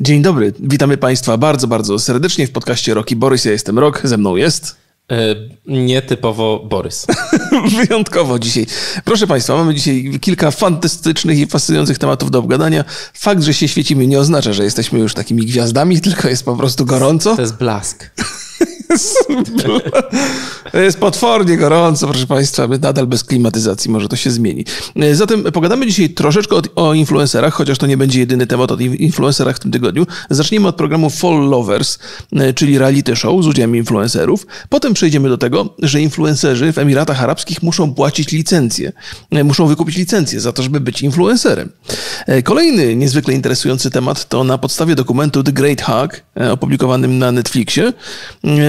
Dzień dobry, witamy Państwa bardzo, bardzo serdecznie w podcaście Roki Borys. Ja jestem Rok, ze mną jest. E, nietypowo Borys. Wyjątkowo dzisiaj. Proszę Państwa, mamy dzisiaj kilka fantastycznych i fascynujących tematów do obgadania. Fakt, że się świecimy nie oznacza, że jesteśmy już takimi gwiazdami, tylko jest po prostu gorąco. To jest blask. Jest potwornie gorąco, proszę Państwa, nadal bez klimatyzacji, może to się zmieni. Zatem pogadamy dzisiaj troszeczkę o, o influencerach, chociaż to nie będzie jedyny temat o influencerach w tym tygodniu. Zacznijmy od programu Fall Lovers, czyli reality show z udziałem influencerów. Potem przejdziemy do tego, że influencerzy w Emiratach Arabskich muszą płacić licencję. Muszą wykupić licencję za to, żeby być influencerem. Kolejny niezwykle interesujący temat to na podstawie dokumentu The Great Hack, opublikowanym na Netflixie,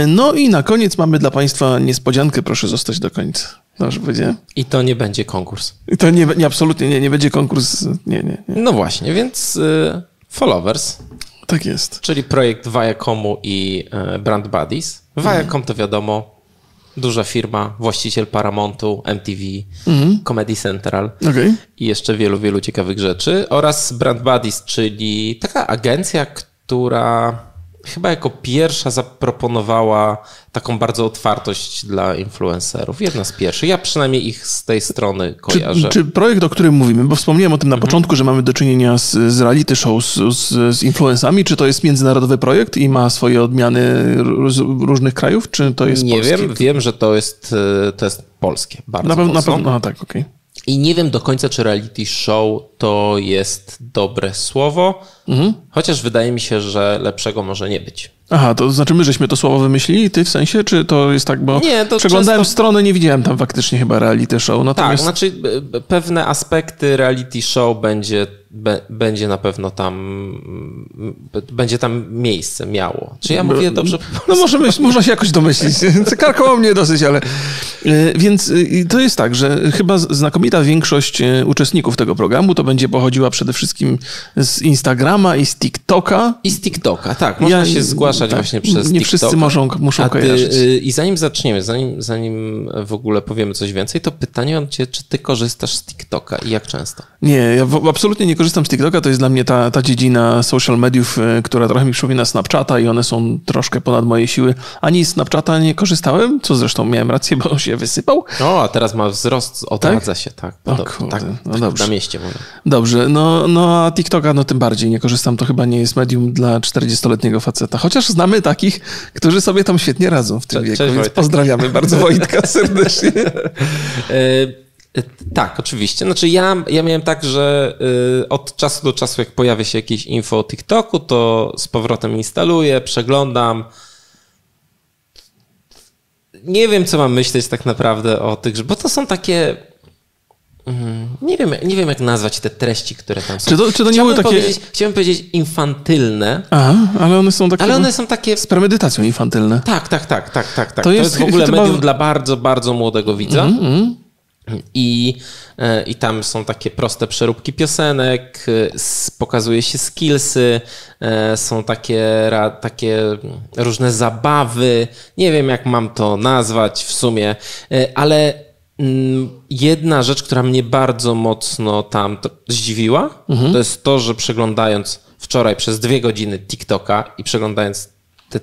no i na koniec mamy dla Państwa niespodziankę. Proszę zostać do końca. Dobrze będzie? I to nie będzie konkurs. I to nie, nie absolutnie nie, nie będzie konkurs. Nie, nie, nie. No właśnie, więc y, followers. Tak jest. Czyli projekt Viacomu i y, Brand Buddies. Viacom to wiadomo, duża firma, właściciel Paramountu, MTV, mm. Comedy Central okay. i jeszcze wielu, wielu ciekawych rzeczy. Oraz Brand Buddies, czyli taka agencja, która chyba jako pierwsza zaproponowała taką bardzo otwartość dla influencerów. Jedna z pierwszych. Ja przynajmniej ich z tej strony kojarzę. Czy, czy projekt, o którym mówimy, bo wspomniałem o tym na mhm. początku, że mamy do czynienia z, z reality show, z, z, z influencami, czy to jest międzynarodowy projekt i ma swoje odmiany z różnych krajów, czy to jest Nie polski? wiem, wiem, że to jest, e, to jest polskie, bardzo Na pewno, na pewno, tak, okej. Okay. I nie wiem do końca, czy reality show to jest dobre słowo, mhm. chociaż wydaje mi się, że lepszego może nie być. Aha, to znaczy my żeśmy to słowo wymyślili, ty w sensie, czy to jest tak, bo nie, przeglądałem często... stronę, nie widziałem tam faktycznie chyba reality show. Natomiast... Tak, znaczy pewne aspekty reality show będzie be, będzie na pewno tam, będzie tam miejsce miało. Czy ja mówię dobrze? No może, można się jakoś domyślić. Karkoło mnie dosyć, ale... E, więc e, to jest tak, że chyba znakomita większość e, uczestników tego programu to będzie pochodziła przede wszystkim z Instagrama i z TikToka. I z TikToka, tak. Można ja, się zgłaszać tak, właśnie przez nie TikToka. Nie wszyscy muszą, muszą ty, kojarzyć. I zanim zaczniemy, zanim, zanim w ogóle powiemy coś więcej, to pytanie mam cię, czy ty korzystasz z TikToka i jak często? Nie, ja absolutnie nie korzystam z TikToka, to jest dla mnie ta, ta dziedzina social mediów, e, która trochę mi przypomina Snapchata i one są troszkę ponad moje siły. Ani Snapchata nie korzystałem, co zresztą miałem rację, bo się wysypał. O, a teraz ma wzrost, odradza tak? się, tak. O, kurde, tak, no tak dobrze. Na mieście mówię. Dobrze, no, no a TikToka no tym bardziej nie korzystam, to chyba nie jest medium dla 40-letniego faceta. Chociaż znamy takich, którzy sobie tam świetnie radzą w tym Cze wieku, cześć, więc Wojtek. pozdrawiamy bardzo Wojtka serdecznie. Y, tak, oczywiście. Znaczy ja, ja miałem tak, że y, od czasu do czasu, jak pojawia się jakieś info o TikToku, to z powrotem instaluję, przeglądam. Nie wiem, co mam myśleć tak naprawdę o tych, bo to są takie. Mm, nie wiem, nie wiem, jak nazwać te treści, które tam są. Czy to, czy to nie były takie... Powiedzieć, chciałbym powiedzieć infantylne. Aha, ale one są takie... Ale one są takie... Z premedytacją infantylne. Tak, tak, tak, tak, tak. tak. To, jest, to jest w ogóle medium dla bardzo, bardzo młodego widza. Mm. I, e, I tam są takie proste przeróbki piosenek, e, pokazuje się skillsy, e, są takie, takie różne zabawy. Nie wiem, jak mam to nazwać w sumie, ale mm, jedna rzecz, która mnie bardzo mocno tam zdziwiła, mhm. to jest to, że przeglądając wczoraj przez dwie godziny TikToka i przeglądając te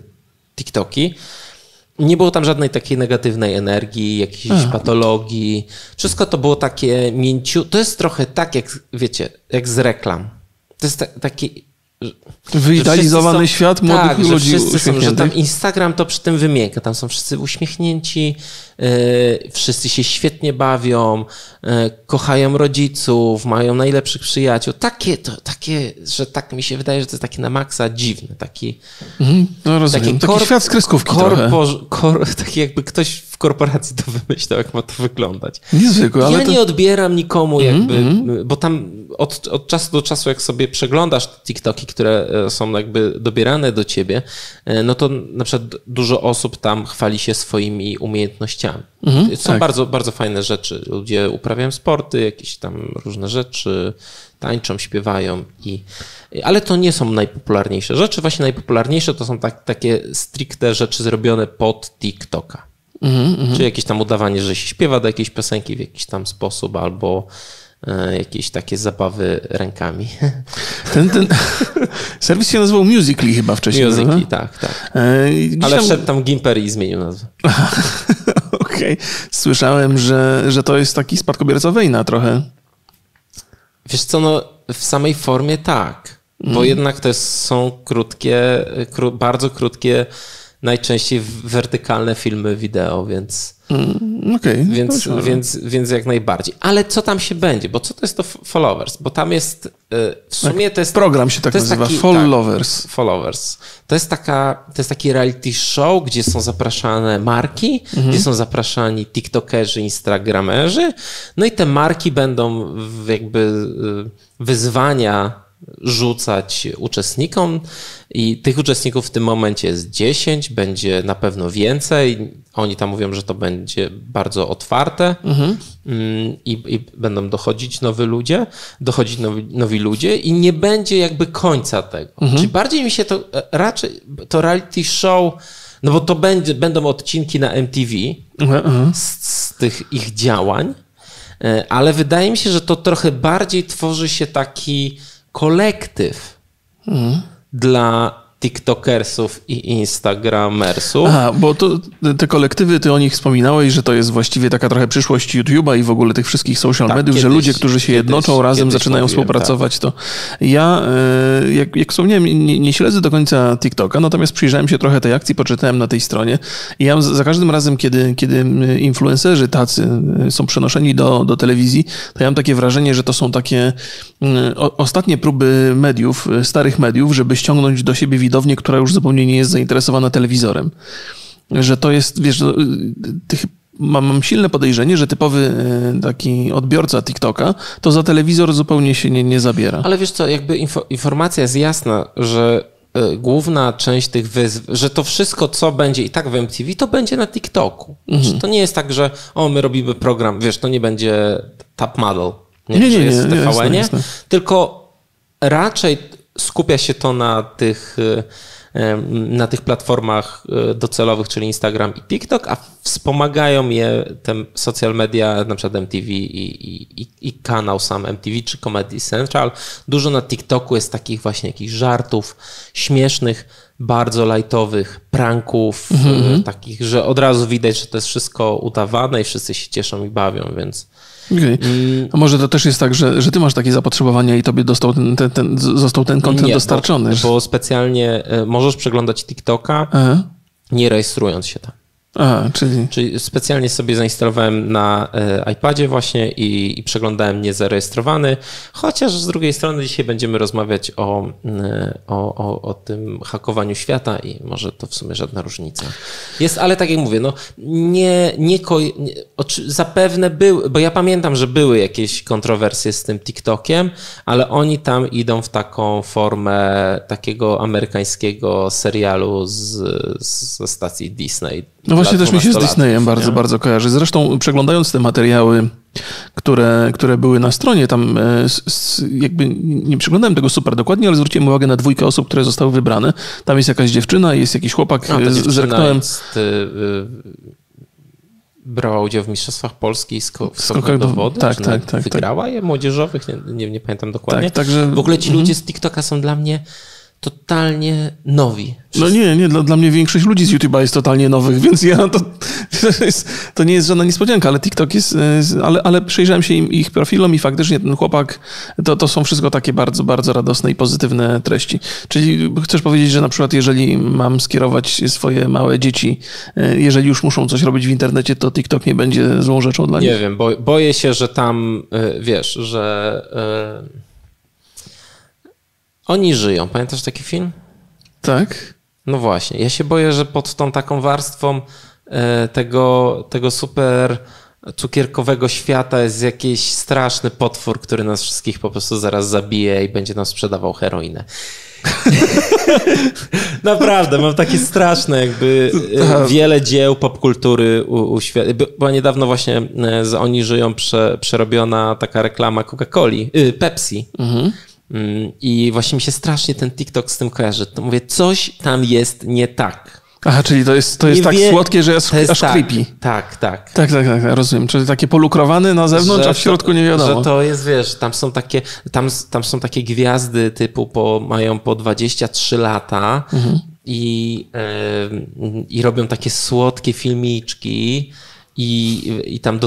TikToki, nie było tam żadnej takiej negatywnej energii, jakiejś patologii. Wszystko to było takie mięciu. To jest trochę tak, jak wiecie, jak z reklam. To jest ta, taki Wyidealizowany świat młodych tak, ludzi że wszyscy są, że tam Instagram to przy tym wymienka. Tam są wszyscy uśmiechnięci, yy, wszyscy się świetnie bawią, yy, kochają rodziców, mają najlepszych przyjaciół. Takie, to, takie, że tak mi się wydaje, że to jest taki na maksa dziwny, taki... Mhm, no rozumiem, taki, taki świat z kreskówki korpo, kor, Taki jakby ktoś w korporacji to wymyślał, jak ma to wyglądać. Niezwykłe, ale Ja to... nie odbieram nikomu mhm, jakby, mm -hmm. bo tam od, od czasu do czasu, jak sobie przeglądasz TikToki, które e, są jakby dobierane do ciebie, e, no to na przykład dużo osób tam chwali się swoimi umiejętnościami. Mhm, są tak. bardzo, bardzo fajne rzeczy. Ludzie uprawiają sporty, jakieś tam różne rzeczy, tańczą, śpiewają i ale to nie są najpopularniejsze rzeczy. Właśnie najpopularniejsze to są tak, takie stricte rzeczy zrobione pod TikToka. Mhm, Czyli jakieś tam udawanie, że się śpiewa do jakiejś piosenki w jakiś tam sposób, albo jakieś takie zabawy rękami. Ten, ten serwis się nazywał Musically chyba wcześniej. Musically, tak, tak. E, Ale tam... wszedł tam Gimper i zmienił nazwę. Okej. Okay. Słyszałem, że, że to jest taki spadkobierca Wejna trochę. Wiesz co, no w samej formie tak. Bo mm. jednak to jest, są krótkie, kró, bardzo krótkie najczęściej wertykalne filmy wideo, więc. Mm, okay. więc, więc, więc jak najbardziej. Ale co tam się będzie? Bo co to jest to followers? Bo tam jest. Y, w sumie tak, to jest. Program się tak nazywa. Taki, followers. Tak, followers. To jest, taka, to jest taki reality show, gdzie są zapraszane marki, mhm. gdzie są zapraszani TikTokerzy, Instagramerzy. No i te marki będą jakby y, wyzwania rzucać uczestnikom i tych uczestników w tym momencie jest 10, będzie na pewno więcej. Oni tam mówią, że to będzie bardzo otwarte mhm. Mm, I, i, będą dochodzić nowi ludzie, dochodzić nowi, nowi, ludzie i nie będzie jakby końca tego. Mhm. Czyli bardziej mi się to e, raczej, to reality show, no bo to będzie, będą odcinki na MTV mhm. z, z tych ich działań, e, ale wydaje mi się, że to trochę bardziej tworzy się taki kolektyw mm. dla TikTokersów i Instagramersów. A, bo to, te kolektywy, ty o nich wspominałeś, że to jest właściwie taka trochę przyszłość YouTube'a i w ogóle tych wszystkich social tak, mediów, kiedyś, że ludzie, którzy się kiedyś, jednoczą razem, zaczynają mówiłem, współpracować, tak. to ja, e, jak, jak wspomniałem, nie, nie, śledzę do końca TikToka, natomiast przyjrzałem się trochę tej akcji, poczytałem na tej stronie i ja za każdym razem, kiedy, kiedy influencerzy tacy e, są przenoszeni do, do telewizji, to ja mam takie wrażenie, że to są takie o, ostatnie próby mediów, e, starych mediów, żeby ściągnąć do siebie widownię, która już zupełnie nie jest zainteresowana telewizorem. Że to jest, wiesz, no, tych mam, silne podejrzenie, że typowy e, taki odbiorca TikToka to za telewizor zupełnie się nie, nie zabiera. Ale wiesz co, jakby info, informacja jest jasna, że y, główna część tych wyzw, że to wszystko, co będzie i tak w MTV, to będzie na TikToku. Mhm. To nie jest tak, że o, my robimy program, wiesz, to nie będzie top model, nie, nie, nie, nie, jest w TVN, nie, tylko raczej skupia się to na tych, e, na tych platformach e, docelowych, czyli Instagram i TikTok, a wspomagają je te social media, na przykład MTV i, i, i kanał sam MTV czy Comedy Central. Dużo na TikToku jest takich właśnie jakichś żartów śmiesznych, bardzo lightowych, pranków, mm -hmm. takich, że od razu widać, że to jest wszystko udawane i wszyscy się cieszą i bawią, więc Okay. A może to też jest tak, że, że ty masz takie zapotrzebowanie i tobie dostał ten, ten, ten został ten kontent dostarczony? Bo, bo specjalnie e, możesz przeglądać TikToka, Aha. nie rejestrując się tam. A, czyli... czyli specjalnie sobie zainstalowałem na e, iPadzie właśnie i, i, przeglądałem niezarejestrowany, chociaż z drugiej strony dzisiaj będziemy rozmawiać o, e, o, o, o tym hakowaniu świata i może to w sumie żadna różnica. Jest, ale tak jak mówię, no nie, nie, nie zapewne były, bo ja pamiętam, że były jakieś kontrowersje z tym TikTokiem, ale oni tam idą w taką formę takiego amerykańskiego serialu z, z stacji Disney no właśnie też mi się z Disneyem bardzo, nie? bardzo kojarzy. Zresztą przeglądając te materiały, które, które były na stronie, tam e, jakby nie przeglądałem tego super dokładnie, ale zwróciłem uwagę na dwójkę osób, które zostały wybrane. Tam jest jakaś dziewczyna, jest jakiś chłopak, A, zerknąłem. Jest, y, brała udział w Mistrzostwach Polski w skokach do wody? Tak, tak, tak. Wygrała tak. je młodzieżowych? Nie, nie, nie pamiętam dokładnie. Tak, także, w ogóle ci ludzie z TikToka są dla mnie totalnie nowi. No nie, nie, dla, dla mnie większość ludzi z YouTube'a jest totalnie nowych, więc ja to, to, jest, to nie jest żadna niespodzianka, ale TikTok jest, ale, ale przejrzałem się im, ich profilom i faktycznie ten chłopak, to, to są wszystko takie bardzo, bardzo radosne i pozytywne treści. Czyli chcesz powiedzieć, że na przykład jeżeli mam skierować swoje małe dzieci, e, jeżeli już muszą coś robić w internecie, to TikTok nie będzie złą rzeczą dla nie nich? Nie wiem, bo, boję się, że tam, e, wiesz, że... Yy oni żyją. Pamiętasz taki film? Tak. No właśnie. Ja się boję, że pod tą taką warstwą e, tego, tego super cukierkowego świata jest jakiś straszny potwór, który nas wszystkich po prostu zaraz zabije i będzie nam sprzedawał heroinę. Naprawdę, mam takie straszne jakby e, wiele dzieł popkultury u, u świata. Była niedawno właśnie z Oni żyją prze, przerobiona taka reklama Coca-Coli, y, Pepsi. Mhm. Mm, I właśnie mi się strasznie ten TikTok z tym kojarzy. To mówię, coś tam jest nie tak. Aha, czyli to jest, to jest tak wie... słodkie, że jest, jest aż tak, creepy. Tak, tak. Tak, tak, tak, rozumiem. Czyli takie polukrowane na zewnątrz, że a w środku nie wiadomo. Że to jest, wiesz, tam są takie, tam, tam są takie gwiazdy typu po, mają po 23 lata mhm. i, yy, i robią takie słodkie filmiczki i, i tam,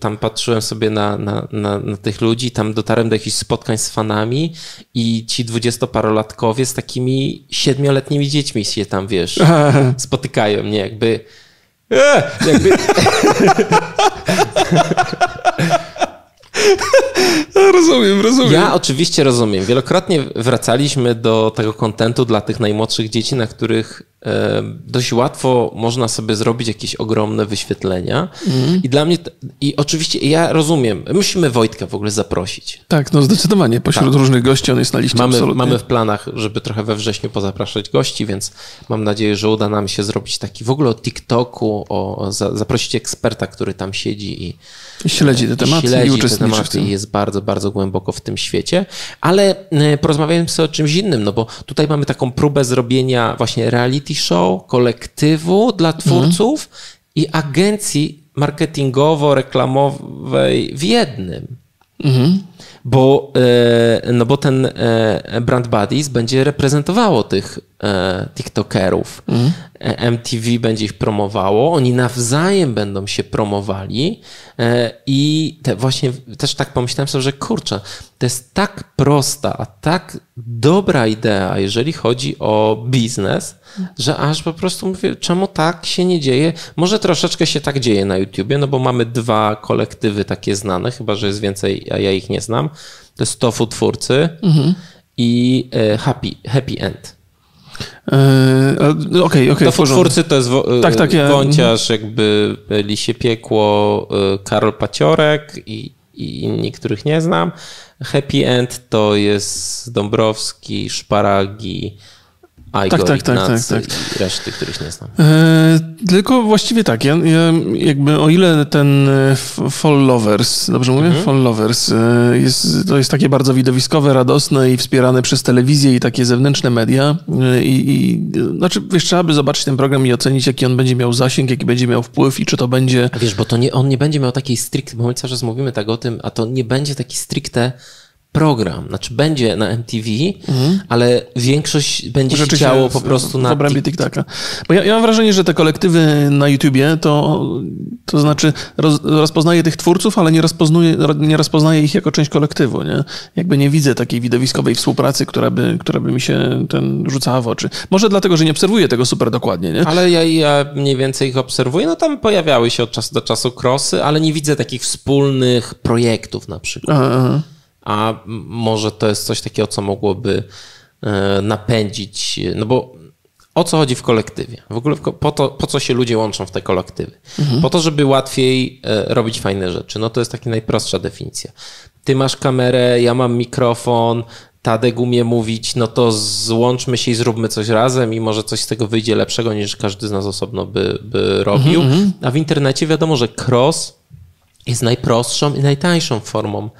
tam patrzyłem sobie na, na, na, na, tych ludzi, tam dotarłem do jakichś spotkań z fanami i ci dwudziestoparolatkowie z takimi siedmioletnimi dziećmi się tam, wiesz, spotykają mnie jakby... Jakby... rozumiem, rozumiem. Ja oczywiście rozumiem. Wielokrotnie wracaliśmy do tego kontentu dla tych najmłodszych dzieci, na których dość łatwo można sobie zrobić jakieś ogromne wyświetlenia. Mm. I dla mnie, i oczywiście ja rozumiem, musimy Wojtka w ogóle zaprosić. Tak, no zdecydowanie. Pośród tak. różnych gości on jest na liście mamy, absolutnie. mamy w planach, żeby trochę we wrześniu pozapraszać gości, więc mam nadzieję, że uda nam się zrobić taki w ogóle o TikToku, o, zaprosić eksperta, który tam siedzi i, I śledzi te tematy śledzi i te tematy i jest bardzo, bardzo głęboko w tym świecie. Ale e, porozmawiajmy sobie o czymś innym, no bo tutaj mamy taką próbę zrobienia właśnie reality show, kolektywu dla mhm. twórców mhm. i agencji marketingowo-reklamowej w jednym. Mhm. Bo, e, no bo ten e, Brand Buddies będzie reprezentowało tych TikTokerów. Mhm. MTV będzie ich promowało, oni nawzajem będą się promowali i te właśnie też tak pomyślałem sobie, że kurczę, to jest tak prosta, a tak dobra idea, jeżeli chodzi o biznes, że aż po prostu mówię, czemu tak się nie dzieje? Może troszeczkę się tak dzieje na YouTubie, no bo mamy dwa kolektywy takie znane, chyba że jest więcej, a ja ich nie znam. To jest Tofu Twórcy mhm. i e, Happy, Happy End. Okej, okej. Okay, okay, twórcy to jest wo, tak, tak, ja... Wąciarz, jakby Lisie Piekło, e, Karol Paciorek i, i inni, których nie znam. Happy End to jest Dąbrowski, Szparagi, Igor, tak, tak, tak, tak, tak. i reszty, których nie znam. E, tylko właściwie tak, ja, ja, jakby o ile ten e, Fall Lovers, dobrze mówię? Mhm. Fall Lovers, e, jest, to jest takie bardzo widowiskowe, radosne i wspierane przez telewizję i takie zewnętrzne media e, i, i znaczy wiesz, trzeba by zobaczyć ten program i ocenić, jaki on będzie miał zasięg, jaki będzie miał wpływ i czy to będzie... A wiesz, bo to nie, on nie będzie miał takiej stricte, bo my cały czas mówimy tak o tym, a to nie będzie taki stricte program. Znaczy będzie na MTV, mhm. ale większość będzie się działo po prostu na... W obrębie TikToka. Bo ja, ja, mam wrażenie, że te kolektywy na YouTubie to, to znaczy roz, rozpoznaje tych twórców, ale nie rozpoznaje, nie rozpoznaje ich jako część kolektywu, nie? Jakby nie widzę takiej widowiskowej współpracy, która by, która by mi się ten rzucała w oczy. Może dlatego, że nie obserwuję tego super dokładnie, nie? Ale ja, ja mniej więcej ich obserwuję. No tam pojawiały się od czasu do czasu krosy, ale nie widzę takich wspólnych projektów na przykład. Aha, aha a może to jest coś takiego, co mogłoby e, napędzić, no bo o co chodzi w kolektywie? W ogóle po, to, po co się ludzie łączą w te kolektywy? Mhm. Po to, żeby łatwiej e, robić fajne rzeczy. No to jest taka najprostsza definicja. Ty masz kamerę, ja mam mikrofon, Tadek umie mówić, no to złączmy się i zróbmy coś razem i może coś z tego wyjdzie lepszego niż każdy z nas osobno by, by robił. Mhm. A w internecie wiadomo, że cross jest najprostszą i najtańszą formą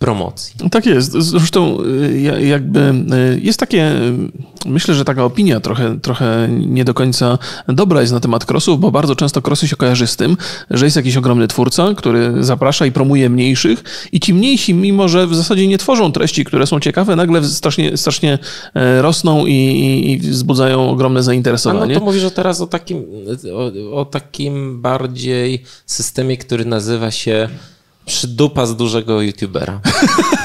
promocji. Tak jest. Zresztą y, jakby y, jest takie, y, myślę, że taka opinia trochę, trochę nie do końca dobra jest na temat crossów, bo bardzo często crossy się kojarzy z tym, że jest jakiś ogromny twórca, który zaprasza i promuje mniejszych i ci mniejsi, mimo że w zasadzie nie tworzą treści, które są ciekawe, nagle strasznie, strasznie e, rosną i, i wzbudzają ogromne zainteresowanie. A no to mówisz o teraz o takim, o, o takim bardziej systemie, który nazywa się Przydupa z dużego youtubera.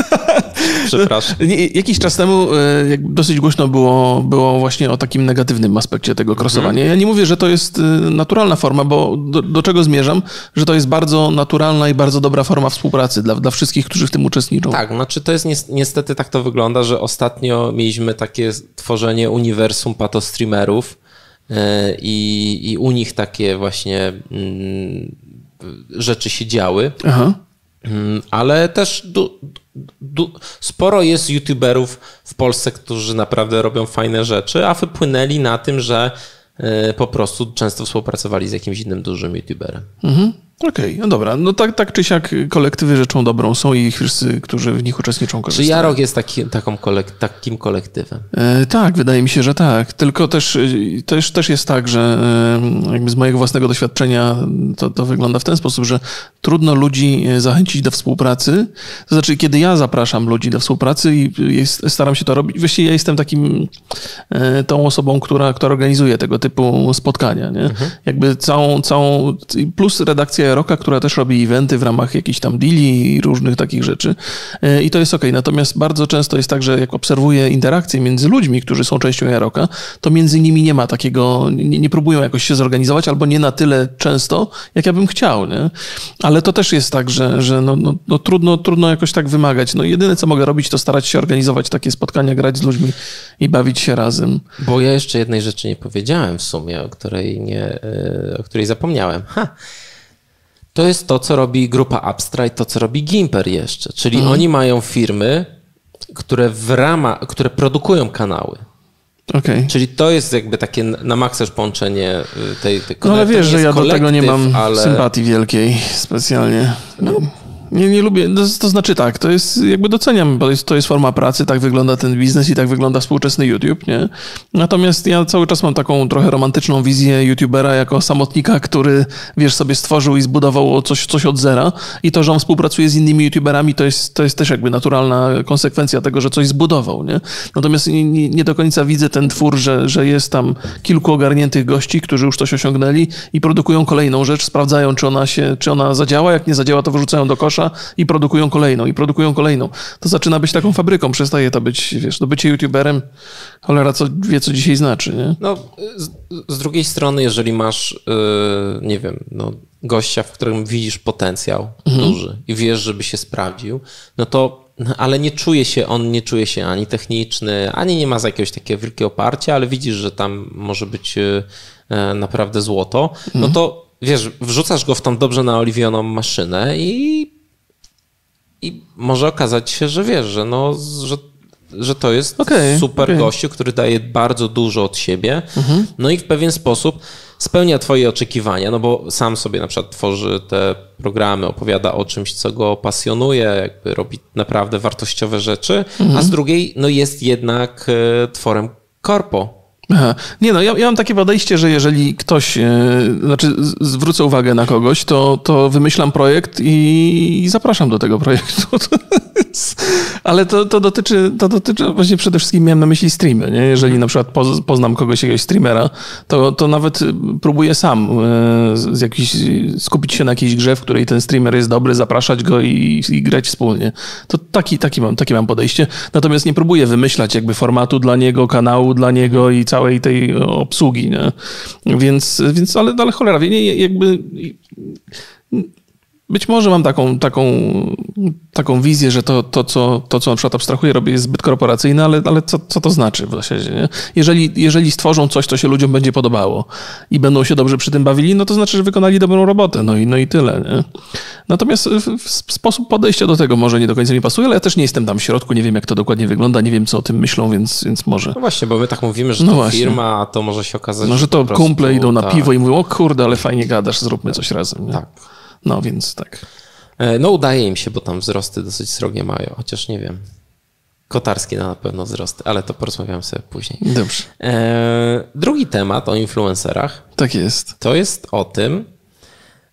Przepraszam. Jakiś czas temu e, dosyć głośno było, było właśnie o takim negatywnym aspekcie tego. Mhm. Ja nie mówię, że to jest e, naturalna forma, bo do, do, czego zmierzam? Że to jest bardzo naturalna i bardzo dobra forma współpracy dla, dla wszystkich, którzy w tym uczestniczą. Tak, znaczy to jest niestety tak to wygląda, że ostatnio mieliśmy takie tworzenie uniwersum patostreamerów e, i, i u nich takie właśnie mm, rzeczy się działy. Aha. Mm, ale też du, du, sporo jest youtuberów w Polsce, którzy naprawdę robią fajne rzeczy, a wypłynęli na tym, że e, po prostu często współpracowali z jakimś innym dużym youtuberem. Mhm. Okej, okay, no dobra. No tak, tak czy siak kolektywy rzeczą dobrą są i wszyscy, którzy w nich uczestniczą, korzystają. Czy Jarok jest taki, taką kolek takim kolektywem? E, tak, wydaje mi się, że tak. Tylko też, e, też, też jest tak, że e, jakby z mojego własnego doświadczenia to, to wygląda w ten sposób, że trudno ludzi e, zachęcić do współpracy. To znaczy, kiedy ja zapraszam ludzi do współpracy i jest, staram się to robić, właściwie ja jestem takim tą osobą, która, która organizuje tego typu spotkania. Nie? Mhm. Jakby całą, całą, plus redakcja Roka, która też robi eventy w ramach jakichś tam deali i różnych takich rzeczy. E, I to jest ok. Natomiast bardzo często jest tak, że jak obserwuję interakcje między ludźmi, którzy są częścią Jaroka, to między nimi nie ma takiego, nie, nie próbują jakoś się zorganizować albo nie na tyle często, jak ja bym chciał. Nie? Ale to też jest tak, że, że no, no, no trudno, trudno jakoś tak wymagać. No jedyne, co mogę robić, to starać się organizować takie spotkania, grać z ludźmi i bawić się razem. Bo ja jeszcze jednej rzeczy nie powiedziałem w sumie, o której, nie, e, o której zapomniałem. Ha. To jest to, co robi grupa Abstra i to, co robi Gimper jeszcze. Czyli mhm. oni mają firmy, które w ramach, które produkują kanały. Okay. Czyli to jest jakby takie na maksa połączenie y, tej, tej No ale wiesz, że ja do tego nie mam ale... sympatii wielkiej specjalnie. No, nie, nie lubię, to, to, znaczy tak, to jest, jakby doceniam, bo jest, to jest forma pracy, tak wygląda ten biznes i tak wygląda współczesny YouTube, nie? Natomiast ja cały czas mam taką trochę romantyczną wizję YouTubera jako samotnika, który, wiesz, sobie stworzył i zbudował coś, coś od zera i to, że on współpracuje z innymi YouTuberami, to jest, to jest też jakby naturalna konsekwencja tego, że coś zbudował, nie? Natomiast nie, nie, nie do końca widzę ten twór, że, że jest tam kilku ogarniętych gości, którzy już coś osiągnęli i produkują kolejną rzecz, sprawdzają, czy ona się, czy ona zadziała, jak nie zadziała, to wyrzucają do kosza, i produkują kolejną, i produkują kolejną. To zaczyna być taką fabryką, przestaje to być, wiesz, no bycie youtuberem, cholera co, wie, co dzisiaj znaczy, nie? No, z, z drugiej strony, jeżeli masz, yy, nie wiem, no, gościa, w którym widzisz potencjał mhm. duży i wiesz, żeby się sprawdził, no to no, ale nie czuje się, on nie czuje się ani techniczny, ani nie ma za jakiegoś takiego wielkiego oparcia, ale widzisz, że tam może być yy, naprawdę złoto, no mhm. to wiesz, wrzucasz go w tą dobrze naoliwioną maszynę i i może okazać się, że wiesz, że, no, że, że to jest okay, super okay. gościu, który daje bardzo dużo od siebie, mhm. no i w pewien sposób spełnia twoje oczekiwania, no bo sam sobie na przykład tworzy te programy, opowiada o czymś, co go pasjonuje, jakby robi naprawdę wartościowe rzeczy, mhm. a z drugiej no jest jednak e, tworem korpo, Aha. Nie no, ja, ja mam takie podejście, że jeżeli ktoś, e, znaczy zwrócę uwagę na kogoś, to, to wymyślam projekt i, i zapraszam do tego projektu. Ale to, to, dotyczy, to dotyczy, właśnie przede wszystkim miałem na myśli streamy, nie? Jeżeli na przykład poznam kogoś, jakiegoś streamera, to, to nawet próbuję sam e, z jakiś, skupić się na jakiejś grze, w której ten streamer jest dobry, zapraszać go i, i grać wspólnie. To taki, taki, mam, takie mam podejście. Natomiast nie próbuję wymyślać jakby formatu dla niego, kanału dla niego i całej tej obsługi, nie? Więc, więc ale, ale cholera, nie, jakby być może mam taką, taką, taką wizję, że to, to, co, to, co na przykład abstrahuję, robię jest zbyt korporacyjne, ale, ale co, co to znaczy w zasadzie? Nie? Jeżeli, jeżeli stworzą coś, co się ludziom będzie podobało i będą się dobrze przy tym bawili, no to znaczy, że wykonali dobrą robotę, no i, no i tyle. Nie? Natomiast sposób podejścia do tego może nie do końca mi pasuje, ale ja też nie jestem tam w środku, nie wiem jak to dokładnie wygląda, nie wiem co o tym myślą, więc, więc może. No właśnie, bo my tak mówimy, że no to właśnie. firma, a to może się okazać, No, że to kumple idą na tak. piwo i mówią, o kurde, ale fajnie gadasz, zróbmy coś razem. Nie? Tak. No więc tak. E, no udaje im się, bo tam wzrosty dosyć srogie mają, chociaż nie wiem. Kotarski na pewno wzrosty, ale to porozmawiam sobie później. Dobrze. E, drugi temat o influencerach. Tak jest. To jest o tym,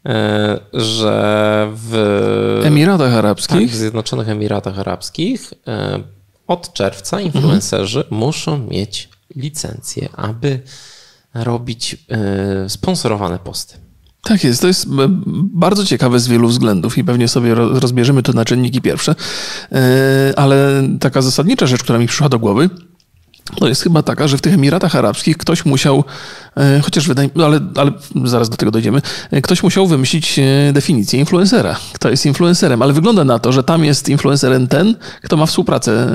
e, że w Emiratach Arabskich, tak, w Zjednoczonych Emiratach Arabskich e, od czerwca influencerzy mhm. muszą mieć licencję, aby robić e, sponsorowane posty. Tak jest, to jest bardzo ciekawe z wielu względów i pewnie sobie rozbierzemy to na czynniki pierwsze, e, ale taka zasadnicza rzecz, która mi przyszła do głowy, to jest chyba taka, że w tych Emiratach Arabskich ktoś musiał, e, chociaż wydaje mi ale, ale zaraz do tego dojdziemy, e, ktoś musiał wymyślić definicję influencera. Kto jest influencerem, ale wygląda na to, że tam jest influencerem ten, kto ma współpracę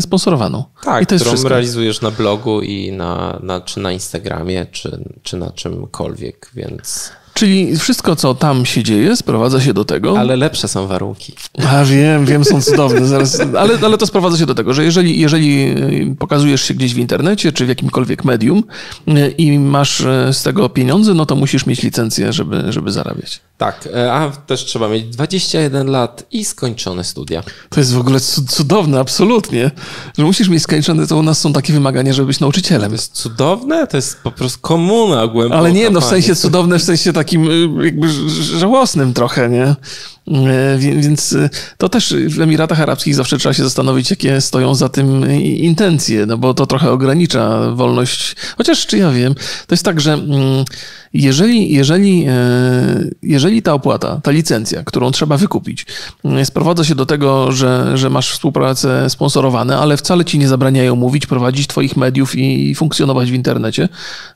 sponsorowaną. Tak, I to jest którą wszystko. realizujesz na blogu i na, na, czy na Instagramie, czy, czy na czymkolwiek, więc... Czyli wszystko, co tam się dzieje, sprowadza się do tego. Ale lepsze są warunki. A wiem, wiem, są cudowne. Zaraz, ale, ale to sprowadza się do tego, że jeżeli, jeżeli y, pokazujesz się gdzieś w internecie czy w jakimkolwiek medium y, i masz y, z tego pieniądze, no to musisz mieć licencję, żeby, żeby zarabiać. Tak, e, a też trzeba mieć 21 lat i skończone studia. To jest w ogóle cudowne, absolutnie. Że musisz mieć skończone, to u nas są takie wymagania, żeby być nauczycielem. To jest cudowne? To jest po prostu komuna głęboka. Ale nie, no w sensie cudowne, w sensie takim y, jakby żałosnym trochę, nie? E, więc e, to też w Emiratach Arabskich zawsze trzeba się zastanowić, jakie stoją za tym intencje, no bo to trochę ogranicza wolność. Chociaż, czy ja wiem, to jest tak, że mm, jeżeli, jeżeli, e, jeżeli ta opłata, ta licencja, którą trzeba wykupić, sprowadza się do tego, że, że masz współpracę sponsorowane, ale wcale ci nie zabraniają mówić, prowadzić twoich mediów i funkcjonować w internecie,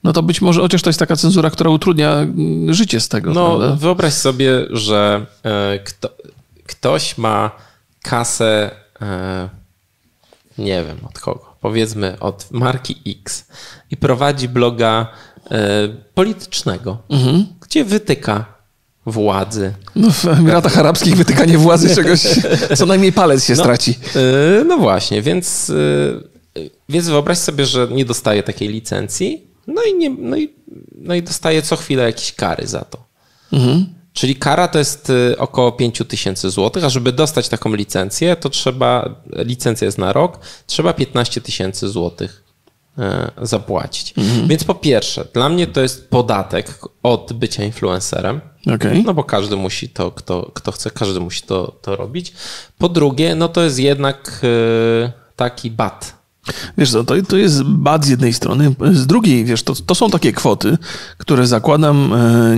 no to być może, chociaż to jest taka cenzura, która utrudnia mm, życie z tego. No, prawda? wyobraź sobie, że kto, ktoś ma kasę, e, nie wiem od kogo, powiedzmy od marki X i prowadzi bloga e, politycznego, mhm. gdzie wytyka władzy. No w Emiratach Arabskich wytykanie władzy czegoś, co najmniej palec się no, straci. E, no właśnie, więc, więc wyobraź sobie, że nie dostaje takiej licencji, no i, nie, no i, no i dostaje co chwilę jakieś kary za to. Mhm. Czyli kara to jest y, około 5 tysięcy złotych, a żeby dostać taką licencję, to trzeba, licencja jest na rok, trzeba 15 tysięcy złotych e, zapłacić. Mhm. Więc po pierwsze, dla mnie to jest podatek od bycia influencerem. Okay. No bo każdy musi to, kto, kto chce, każdy musi to, to robić. Po drugie, no to jest jednak e, taki bat Wiesz co, to, to jest bad z jednej strony, z drugiej, wiesz, to, to są takie kwoty, które zakładam e,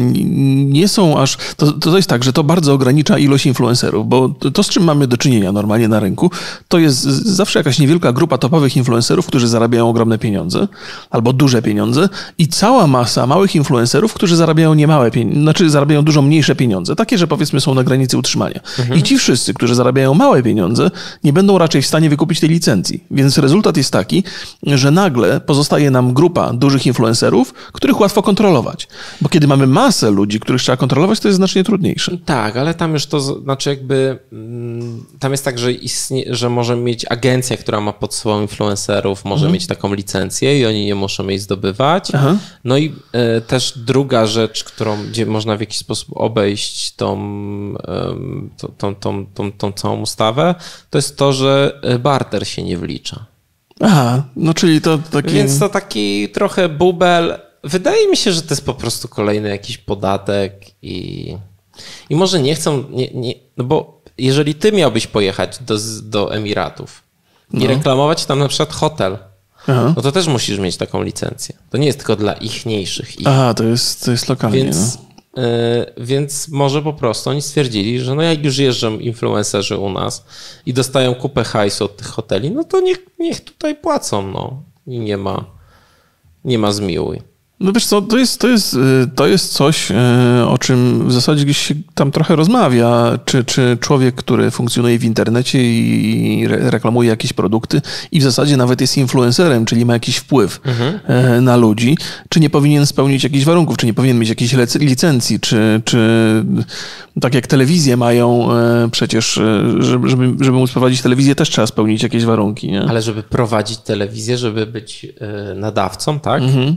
nie są aż, to, to jest tak, że to bardzo ogranicza ilość influencerów, bo to, z czym mamy do czynienia normalnie na rynku, to jest zawsze jakaś niewielka grupa topowych influencerów, którzy zarabiają ogromne pieniądze, albo duże pieniądze i cała masa małych influencerów, którzy zarabiają niemałe pieniądze, znaczy zarabiają dużo mniejsze pieniądze, takie, że powiedzmy są na granicy utrzymania. Mhm. I ci wszyscy, którzy zarabiają małe pieniądze, nie będą raczej w stanie wykupić tej licencji, więc rezultat jest taki, że nagle pozostaje nam grupa dużych influencerów, których łatwo kontrolować. Bo kiedy mamy masę ludzi, których trzeba kontrolować, to jest znacznie trudniejsze. Tak, ale tam już to znaczy jakby mm, tam jest tak, że, istnie, że może mieć agencja, która ma pod sobą influencerów, może mhm. mieć taką licencję i oni nie muszą jej zdobywać. Aha. No i y, też druga rzecz, którą gdzie można w jakiś sposób obejść tą, y, tą, tą, tą, tą, tą całą ustawę, to jest to, że barter się nie wlicza. Aha, no czyli to taki... Więc to taki trochę bubel. Wydaje mi się, że to jest po prostu kolejny jakiś podatek i, i może nie chcą, nie, nie, no bo jeżeli ty miałbyś pojechać do, do Emiratów i no. reklamować tam na przykład hotel, Aha. no to też musisz mieć taką licencję. To nie jest tylko dla ichniejszych. Ich. Aha, to jest, to jest lokalnie. Więc, no. E, więc może po prostu oni stwierdzili, że no jak już jeżdżą influencerzy u nas i dostają kupę hajsu od tych hoteli, no to niech, niech tutaj płacą, no. I nie ma, nie ma zmiłuj. No wiesz co, to jest, to jest, y, to jest coś, y, o czym w zasadzie gdzieś się tam trochę rozmawia. Czy, czy człowiek, który funkcjonuje w internecie i reklamuje jakieś produkty i w zasadzie nawet jest influencerem, czyli ma jakiś wpływ mhm. E, na ludzi, czy nie powinien spełnić jakichś warunków, czy nie powinien mieć jakiejś licencji, czy, czy tak jak telewizje mają e, przecież, e, żeby, żeby móc prowadzić telewizję, też trzeba spełnić jakieś warunki. Nie? Ale żeby prowadzić telewizję, żeby być nadawcą, tak? Mhm.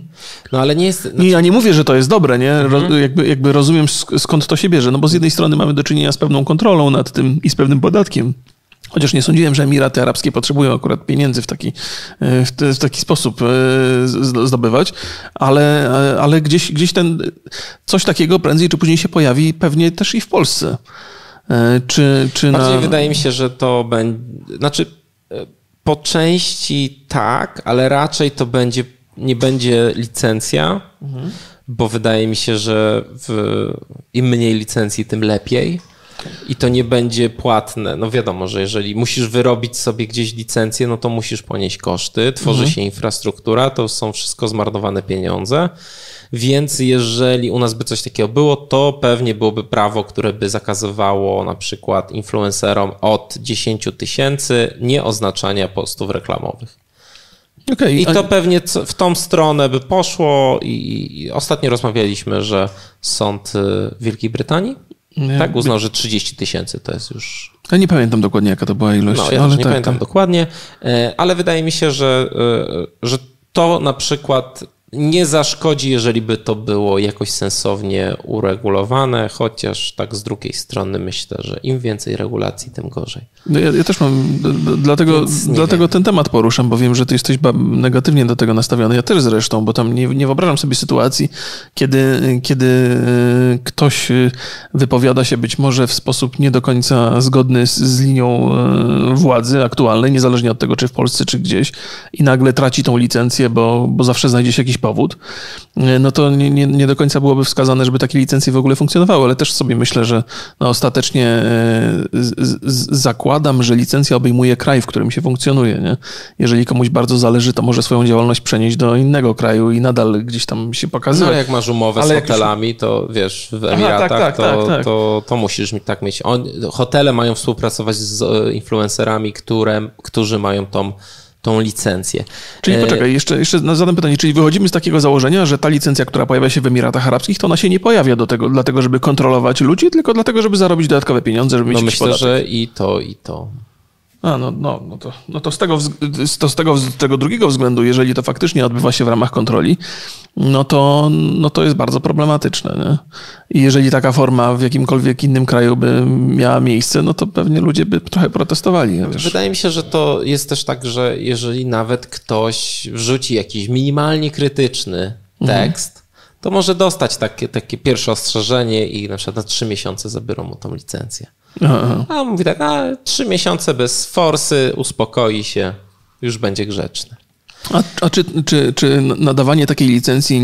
No ale ale nie jest... Znaczy... Nie, ja nie mówię, że to jest dobre, nie? Mhm. Jakby, jakby rozumiem skąd to się bierze, no bo z jednej strony mamy do czynienia z pewną kontrolą nad tym i z pewnym podatkiem, Chociaż nie sądziłem, że Emiraty Arabskie potrzebują akurat pieniędzy w taki, e, w, taki sposób e, zdobywać, ale, e, ale gdzieś, gdzieś ten, coś takiego prędzej czy później się pojawi pewnie też i w Polsce. Czy, czy Bardziej na... wydaje mi się, że to będzie, znaczy po części tak, ale raczej to będzie nie będzie licencja, mhm. bo wydaje mi się, że w, im mniej licencji, tym lepiej. I to nie będzie płatne. No wiadomo, że jeżeli musisz wyrobić sobie gdzieś licencję, no to musisz ponieść koszty, tworzy mhm. się infrastruktura, to są wszystko zmarnowane pieniądze. Więc jeżeli u nas by coś takiego było, to pewnie byłoby prawo, które by zakazywało na przykład influencerom od 10 tysięcy nieoznaczania postów reklamowych. Okay, I to pewnie w tą stronę by poszło i ostatnio rozmawialiśmy, że sąd y, Wielkiej Brytanii nie, tak uznał, że 30 tysięcy to jest już... Ja nie pamiętam dokładnie, jaka to była ilość. No, ja ale nie tak, pamiętam tak. dokładnie, e, ale wydaje mi się, że, e, że to na przykład nie zaszkodzi, jeżeli by to było jakoś sensownie uregulowane, chociaż tak z drugiej strony myślę, że im więcej regulacji, tym gorzej. No ja, ja, też mam, dlatego, dlatego ten temat poruszam, bo wiem, że ty jesteś negatywnie do tego nastawiony. Ja też zresztą, bo tam nie, nie wyobrażam sobie sytuacji, kiedy, kiedy e, ktoś e, wypowiada się być może w sposób nie do końca zgodny z, z linią e, władzy aktualnej, niezależnie od tego, czy w Polsce, czy gdzieś, i nagle traci tą licencję, bo, bo zawsze znajdzie się jakiś powód, e, no to nie, nie, nie, do końca byłoby wskazane, żeby takie licencje w ogóle funkcjonowały, ale też sobie myślę, że no ostatecznie e, z, z, zakładam, że licencja obejmuje kraj, w którym się funkcjonuje. Nie? Jeżeli komuś bardzo zależy, to może swoją działalność przenieść do innego kraju i nadal gdzieś tam się pokazywać. No jak masz umowę ale z hotelami, to wiesz, w Emiratach, Aha, tak, tak, to, tak, tak. To, to musisz tak mieć. On, hotele mają współpracować z e, influencerami, które, którzy mają tą tą licencję. Czyli e, poczekaj, jeszcze, jeszcze zadam pytanie, czyli wychodzimy z takiego założenia, że ta licencja, która pojawia się w Emiratach Arabskich, to ona się nie pojawia do tego, dlatego, żeby kontrolować ludzi, tylko dlatego, żeby zarobić dodatkowe pieniądze, żeby no mieć myślę, podatek. że i to, i to. A, no, no, no, to, no to, z tego, to z tego, z tego drugiego względu, jeżeli to faktycznie odbywa się w ramach kontroli, no to, no to jest bardzo problematyczne. Nie? I jeżeli taka forma w jakimkolwiek innym kraju by miała miejsce, no to pewnie ludzie by trochę protestowali. Wiesz. Wydaje mi się, że to jest też tak, że jeżeli nawet ktoś wrzuci jakiś minimalnie krytyczny mhm. tekst, mhm. to może dostać takie, takie pierwsze ostrzeżenie i na przykład na trzy miesiące zabiorą mu tą licencję. Aha. A on mówi tak, a trzy miesiące bez forsy, uspokoi się, już będzie grzeczny. A, a czy, czy, czy nadawanie takiej licencji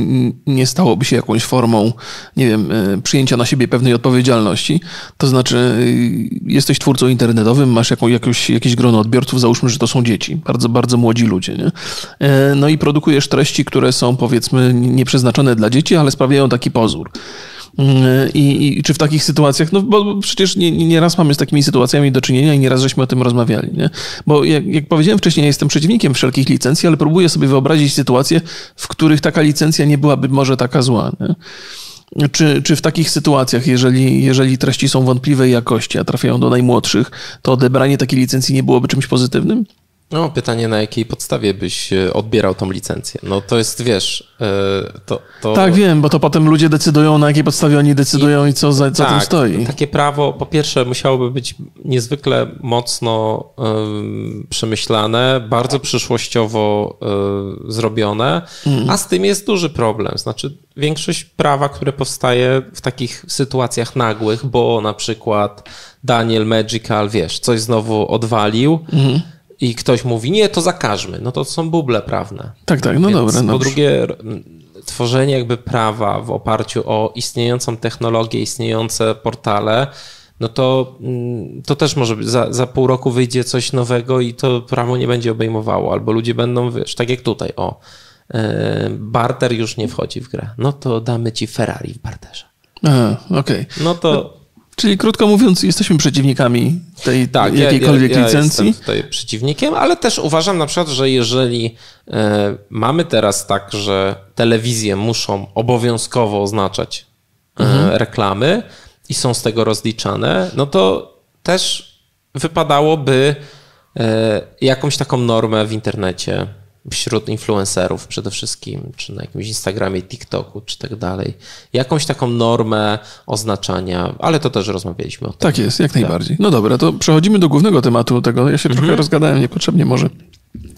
nie stałoby się jakąś formą, nie wiem, e, przyjęcia na siebie pewnej odpowiedzialności? To znaczy, e, jesteś twórcą internetowym, masz jaką, jakąś, jakieś grono odbiorców, załóżmy, że to są dzieci, bardzo, bardzo młodzi ludzie, nie? E, no i produkujesz treści, które są powiedzmy nieprzeznaczone dla dzieci, ale sprawiają taki pozór. I, I, czy w takich sytuacjach, no bo przecież nie, nie raz mamy z takimi sytuacjami do czynienia i nieraz żeśmy o tym rozmawiali, nie? Bo jak, jak powiedziałem wcześniej, ja jestem przeciwnikiem wszelkich licencji, ale próbuję sobie wyobrazić sytuacje, w których taka licencja nie byłaby może taka zła, nie? Czy, czy w takich sytuacjach, jeżeli, jeżeli treści są wątpliwej jakości, a trafiają do najmłodszych, to odebranie takiej licencji nie byłoby czymś pozytywnym? No, pytanie, na jakiej podstawie byś e, odbierał tą licencję? No to jest, wiesz, e, to... to... Tak, wiem, bo to potem ludzie decydują, na jakiej podstawie oni decydują i, i co za, za tak, tym stoi. takie prawo, po pierwsze, musiałoby być niezwykle mocno y, przemyślane, bardzo przyszłościowo y, zrobione, mm. a z tym jest duży problem. Znaczy, większość prawa, które powstaje w takich sytuacjach nagłych, bo na przykład Daniel Magical, wiesz, coś znowu odwalił, mm i ktoś mówi, nie, to zakażmy, no to są buble prawne. Tak, tak, no Więc dobra. Po drugie, tworzenie jakby prawa w oparciu o istniejącą technologię, istniejące portale, no to, to też może za, za pół roku wyjdzie coś nowego i to prawo nie będzie obejmowało, albo ludzie będą, wiesz, tak jak tutaj, o, e, barter już nie wchodzi w grę, no to damy ci Ferrari w barterze. Aha, okej. Okay. No to Czyli krótko mówiąc, jesteśmy przeciwnikami tej tak, jakiejkolwiek ja, ja, licencji. Jestem tutaj przeciwnikiem, ale też uważam na przykład, że jeżeli e, mamy teraz tak, że telewizje muszą obowiązkowo oznaczać e, mhm. reklamy i są z tego rozliczane, no to też wypadałoby e, jakąś taką normę w internecie wśród influencerów przede wszystkim, czy na jakimś Instagramie, TikToku, czy tak dalej, jakąś taką normę oznaczania, ale to też rozmawialiśmy o tym. Tak jest, jak najbardziej. No dobra, to przechodzimy do głównego tematu tego. Ja się mhm. trochę rozgadałem niepotrzebnie może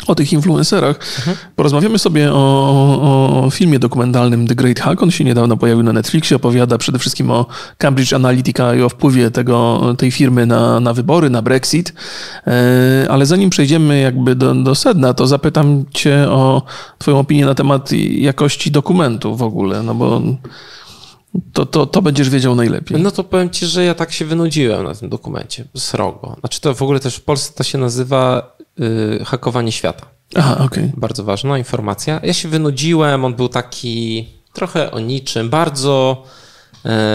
o tych influencerach. Mhm. Porozmawiamy sobie o, o, filmie dokumentalnym The Great Hack. On się niedawno pojawił na Netflixie. Opowiada przede wszystkim o Cambridge Analytica i o wpływie tego, tej firmy na, na wybory, na Brexit. E, ale zanim przejdziemy jakby do, do sedna, to zapytam cię o twoją opinię na temat jakości dokumentu w ogóle, no bo to, to, to będziesz wiedział najlepiej. No to powiem ci, że ja tak się wynudziłem na tym dokumencie, srogo. Znaczy to w ogóle też w Polsce to się nazywa y, hakowanie świata. Aha, okej. Okay. Bardzo ważna informacja. Ja się wynudziłem, on był taki trochę o niczym, bardzo,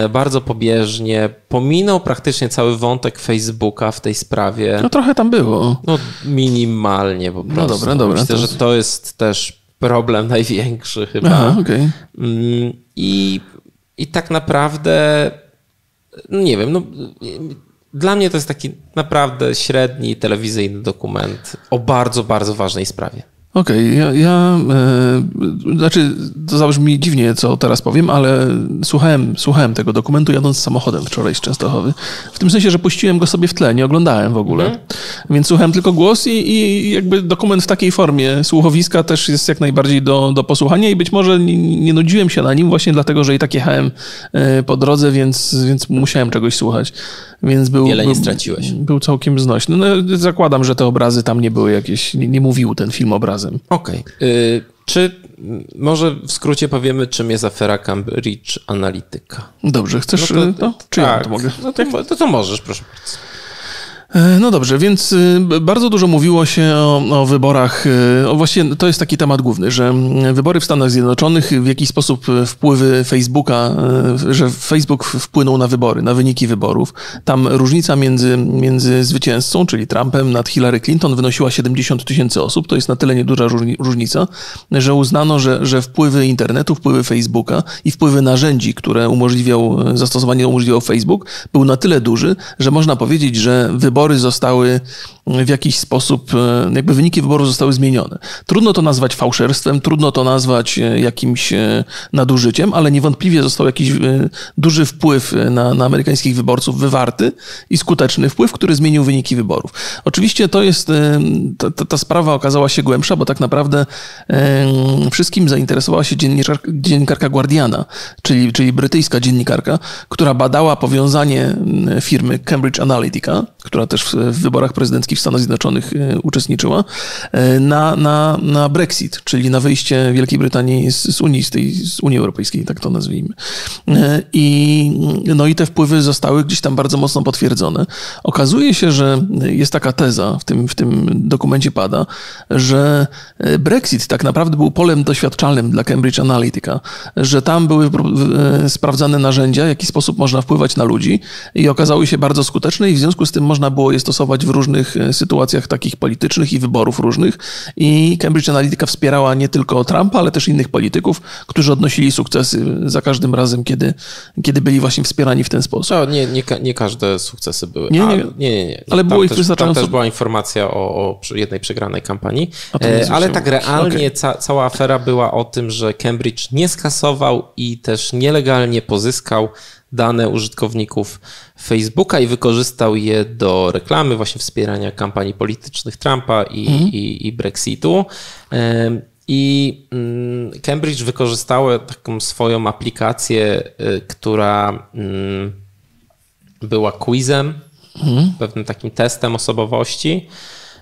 y, bardzo pobieżnie. Pominął praktycznie cały wątek Facebooka w tej sprawie. No trochę tam było. No minimalnie po no prostu. No dobra, dobra. Myślę, to... że to jest też problem największy chyba. Aha, okay. I i tak naprawdę, no nie wiem, no, dla mnie to jest taki naprawdę średni telewizyjny dokument o bardzo, bardzo ważnej sprawie. Okej, okay, ja, ja e, znaczy to zabrzmi dziwnie, co teraz powiem, ale słuchałem, słuchałem tego dokumentu jadąc samochodem wczoraj z Częstochowy. W tym sensie, że puściłem go sobie w tle, nie oglądałem w ogóle. Mm. Więc słuchałem tylko głos i, i jakby dokument w takiej formie słuchowiska też jest jak najbardziej do, do posłuchania i być może nie, nie nudziłem się na nim właśnie dlatego, że i tak jechałem e, po drodze, więc, więc musiałem czegoś słuchać. Więc był, Wiele nie straciłeś. Był całkiem znośny. No, zakładam, że te obrazy tam nie były jakieś, nie, nie mówił ten film obrazem. Okej. Okay. Czy może w skrócie powiemy, czym jest afera Cambridge Analytica? Dobrze, chcesz no to, to, czy tak. ja to mogę? No to, to, to możesz, proszę bardzo. E, no dobrze, więc y, bardzo dużo mówiło się o, o, wyborach. Y, o właśnie to jest taki temat główny, że mm, wybory w Stanach Zjednoczonych, w jaki sposób wpływy Facebooka, y, że Facebook wpłynął na wybory, na wyniki wyborów. Tam różnica między, między zwycięzcą, czyli Trumpem, nad Hillary Clinton wynosiła 70 tysięcy osób. To jest na tyle nieduża różnica, że uznano, że, że wpływy internetu, wpływy Facebooka i wpływy narzędzi, które umożliwiał, zastosowanie umożliwiał Facebook, był na tyle duży, że można powiedzieć, że wybory wybory zostały w jakiś sposób, e, jakby wyniki wyboru zostały zmienione. Trudno to nazwać fałszerstwem, trudno to nazwać e, jakimś e, nadużyciem, ale niewątpliwie został jakiś duży wpływ na, na amerykańskich wyborców wywarty i skuteczny wpływ, który zmienił wyniki wyborów. Oczywiście to jest, ta, ta, ta sprawa okazała się głębsza, bo tak naprawdę wszystkim zainteresowała się dziennikarka, dziennikarka Guardiana, czyli, czyli brytyjska dziennikarka, która badała powiązanie firmy Cambridge Analytica, która też w, wyborach prezydenckich w Stanach Zjednoczonych e, uczestniczyła, e, na, na, na Brexit, czyli na wyjście Wielkiej Brytanii z, z Unii, z, tej, z Unii Europejskiej, tak to nazwijmy. E, I, no i te wpływy zostały gdzieś tam bardzo mocno potwierdzone. Okazuje się, że jest taka teza, w tym, w tym dokumencie pada, że Brexit tak naprawdę był polem doświadczalnym dla Cambridge Analytica, że tam były sprawdzane narzędzia, w jaki sposób można wpływać na ludzi i okazały się bardzo skuteczne i w związku z tym można było je stosować w różnych e, sytuacjach takich politycznych i wyborów różnych. I Cambridge Analytica wspierała nie tylko Trumpa, ale też innych polityków, którzy odnosili sukcesy za każdym razem, kiedy, kiedy byli właśnie wspierani w ten sposób. No, nie, nie, nie każde sukcesy były. Nie, nie, nie. nie, nie, Ale było ich też, wystarczająco. Tam też była informacja o, o jednej przegranej kampanii. E, ale tak realnie okay. ca, cała afera była o tym, że Cambridge nie skasował i też nielegalnie pozyskał dane użytkowników Facebooka i wykorzystał je do reklamy, właśnie wspierania kampanii politycznych Trumpa i, mhm. i, i Brexitu. I mm, Cambridge wykorzystało taką swoją aplikację, y, która mm, była quizem, mhm. pewnym takim testem osobowości.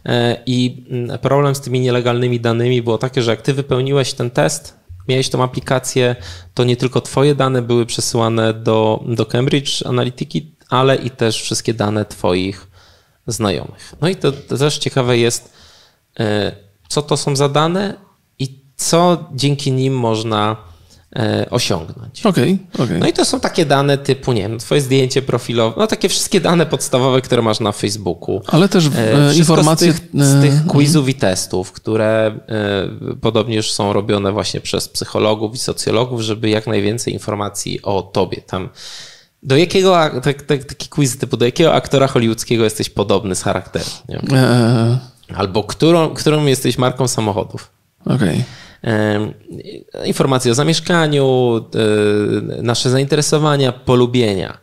E, I mm, problem z tymi nielegalnymi danymi było takie, że jak ty wypełniłeś ten test, miałeś tą aplikację, to nie tylko twoje dane były przesyłane do, do Cambridge Analytiki, ale i też wszystkie dane twoich znajomych. No i to, to też ciekawe jest, e, co to są za dane i co dzięki nim można osiągnąć. Okay, okay. No i to są takie dane typu, nie wiem, twoje zdjęcie profilowe, no takie wszystkie dane podstawowe, które masz na Facebooku. Ale też e, informacje... Z tych, z tych e, quizów i testów, które e, podobnie już są robione właśnie przez psychologów i socjologów, żeby jak najwięcej informacji o tobie tam do jakiego, tak, tak, taki quiz typu, do jakiego aktora hollywoodzkiego jesteś podobny z charakteru? E... Albo którą, którą jesteś marką samochodów? Okej. Okay informacje o zamieszkaniu, e, nasze zainteresowania, polubienia.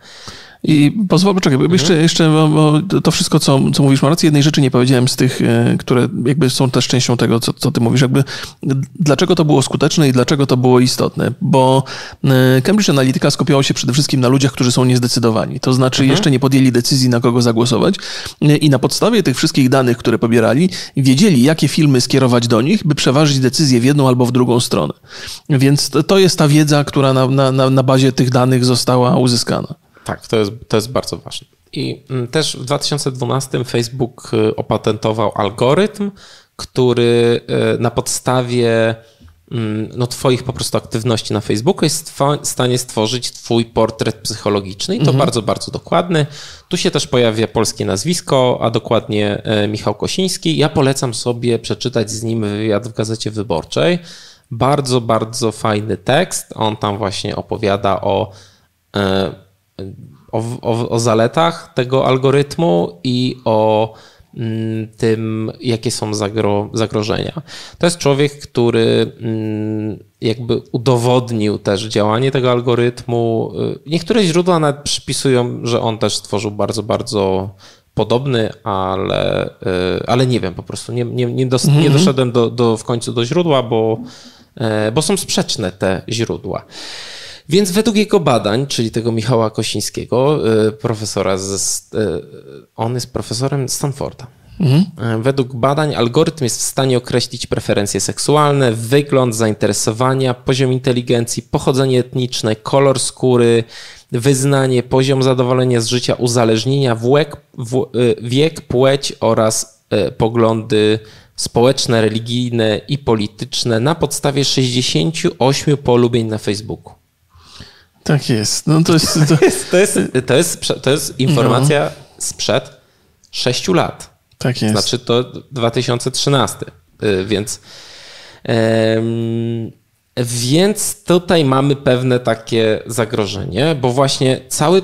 I pozwól, poczekaj, bo jeszcze, mhm. jeszcze bo to wszystko, co, co mówisz, ma rację. Jednej rzeczy nie powiedziałem z tych, e, które jakby są też częścią tego, co, co ty mówisz. Jakby dlaczego to było skuteczne i dlaczego to było istotne? Bo e, Cambridge Analytica skupiało się przede wszystkim na ludziach, którzy są niezdecydowani. To znaczy mhm. jeszcze nie podjęli decyzji, na kogo zagłosować e, i na podstawie tych wszystkich danych, które pobierali, wiedzieli, jakie filmy skierować do nich, by przeważyć decyzję w jedną albo w drugą stronę. Więc to jest ta wiedza, która na, na, na bazie tych danych została uzyskana. Tak, to jest, to jest bardzo ważne. I mm, też w 2012 Facebook y, opatentował algorytm, który y, na podstawie mm, no, Twoich po prostu aktywności na Facebooku jest w stanie stworzyć Twój portret psychologiczny i to mhm. bardzo, bardzo dokładny. Tu się też pojawia polskie nazwisko, a dokładnie e, Michał Kosiński. Ja polecam sobie przeczytać z nim wywiad w Gazecie Wyborczej. Bardzo, bardzo fajny tekst. On tam właśnie opowiada o o, o, o zaletach tego algorytmu i o mm, tym, jakie są zagro, zagrożenia. To jest człowiek, który mm, jakby udowodnił też działanie tego algorytmu. Y, niektóre źródła nawet przypisują, że on też stworzył bardzo, bardzo podobny, ale, y, ale nie wiem po prostu. Nie, nie, nie, dos, nie mhm. doszedłem do, do, w końcu do źródła, bo, e, bo są sprzeczne te źródła. Więc według jego badań, czyli tego Michała Kosińskiego, y, profesora, z, y, on jest profesorem Stanforda. Mhm. Y, według badań algorytm jest w stanie określić preferencje seksualne, wygląd, zainteresowania, poziom inteligencji, pochodzenie etniczne, kolor skóry, wyznanie, poziom zadowolenia z życia, uzależnienia, wiek, wiek płeć oraz poglądy społeczne, religijne i polityczne na podstawie 68 polubień na Facebooku. Tak jest. No to, jest, to... jest, to, jest, to, jest, to jest informacja no. sprzed 6 lat. Tak jest. Znaczy to 2013, y, więc. Um, więc tutaj mamy pewne takie zagrożenie, bo właśnie cały,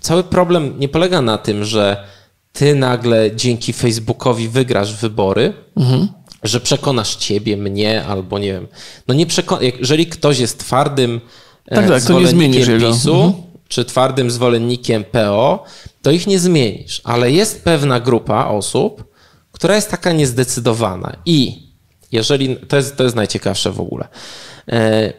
cały problem nie polega na tym, że ty nagle dzięki Facebookowi wygrasz wybory, mhm. że przekonasz ciebie, mnie, albo nie wiem. No nie przekon- jeżeli ktoś jest twardym tak, tak, to nie zmienisz PiSu, mhm. czy twardym zwolennikiem PO, to ich nie zmienisz. Ale jest pewna grupa osób, która jest taka niezdecydowana. I jeżeli, to jest, to jest najciekawsze w ogóle, e,